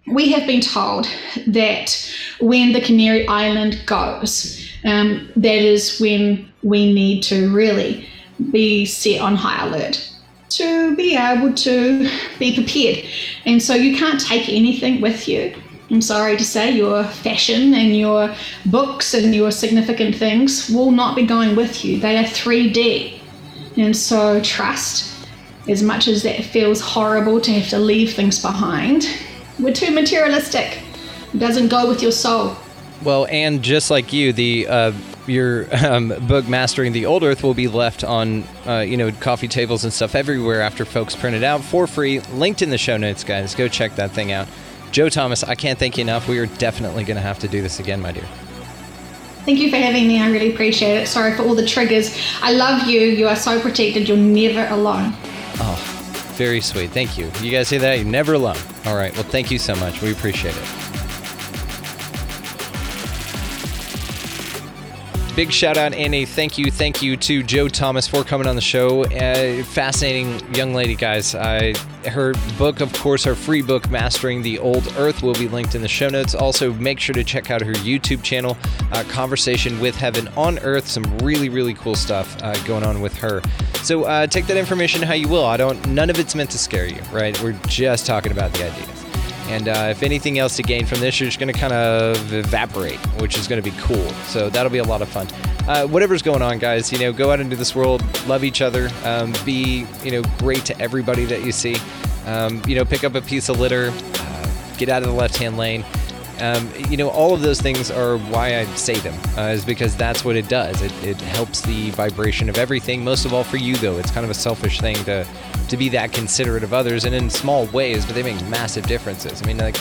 we have been told that when the Canary Island goes, um, that is when we need to really be set on high alert to be able to be prepared. And so you can't take anything with you I'm sorry to say, your fashion and your books and your significant things will not be going with you. They are 3D. And so, trust, as much as that feels horrible to have to leave things behind, we're too materialistic. It doesn't go with your soul. Well, and just like you, the uh, your um, book "Mastering the Old Earth" will be left on uh, you know coffee tables and stuff everywhere after folks print it out for free. Linked in the show notes, guys. Go check that thing out. Joe Thomas, I can't thank you enough. We are definitely going to have to do this again, my dear. Thank you for having me. I really appreciate it. Sorry for all the triggers. I love you. You are so protected. You're never alone. Oh, very sweet. Thank you. You guys say that? You're never alone. All right. Well, thank you so much. We appreciate it. Big shout out and a thank you, thank you to Joe Thomas for coming on the show. Uh, fascinating young lady, guys. I, her book, of course, her free book, Mastering the Old Earth, will be linked in the show notes. Also, make sure to check out her YouTube channel, uh, Conversation with Heaven on Earth. Some really, really cool stuff uh, going on with her. So uh, take that information how you will. I don't. None of it's meant to scare you, right? We're just talking about the ideas. And uh, if anything else to gain from this, you're just going to kind of evaporate, which is going to be cool. So that'll be a lot of fun. Uh, whatever's going on, guys, you know, go out into this world, love each other, um, be, you know, great to everybody that you see. Um, you know, pick up a piece of litter, uh, get out of the left hand lane. Um, you know, all of those things are why I say them, uh, is because that's what it does. It, it helps the vibration of everything. Most of all for you, though. It's kind of a selfish thing to to be that considerate of others, and in small ways, but they make massive differences. I mean, like,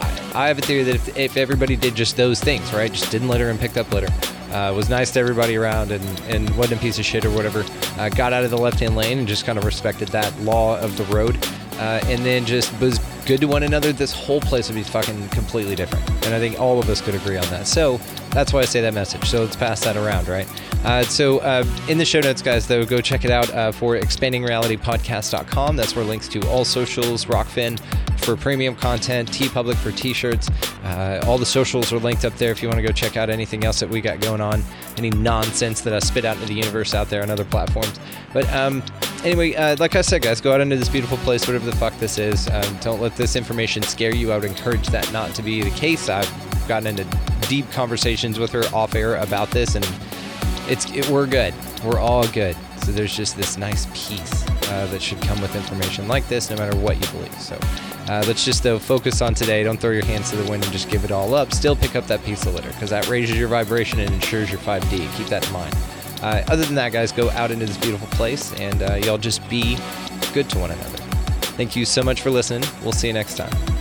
I, I have a theory that if, if everybody did just those things, right, just didn't litter and picked up litter, uh, was nice to everybody around, and, and wasn't a piece of shit or whatever, uh, got out of the left hand lane and just kind of respected that law of the road, uh, and then just was good to one another, this whole place would be fucking completely different. And I think all of us could agree on that. So that's why I say that message. So let's pass that around, right? Uh, so uh, in the show notes, guys, though, go check it out uh, for expandingrealitypodcast.com. That's where links to all socials, Rokfin for premium content, TeePublic for t-shirts. Uh, all the socials are linked up there if you want to go check out anything else that we got going on, any nonsense that I spit out into the universe out there on other platforms. But um, anyway, uh, like I said, guys, go out into this beautiful place, whatever the fuck this is. Um, don't let this information scare you. I would encourage that not to be the case. I've gotten into deep conversations with her off air about this, and it's it, we're good. We're all good. So there's just this nice peace uh, that should come with information like this, no matter what you believe. So uh, let's just though focus on today. Don't throw your hands to the wind and just give it all up. Still pick up that piece of litter because that raises your vibration and ensures your 5D. Keep that in mind. Uh, other than that, guys, go out into this beautiful place and uh, y'all just be good to one another. Thank you so much for listening. We'll see you next time.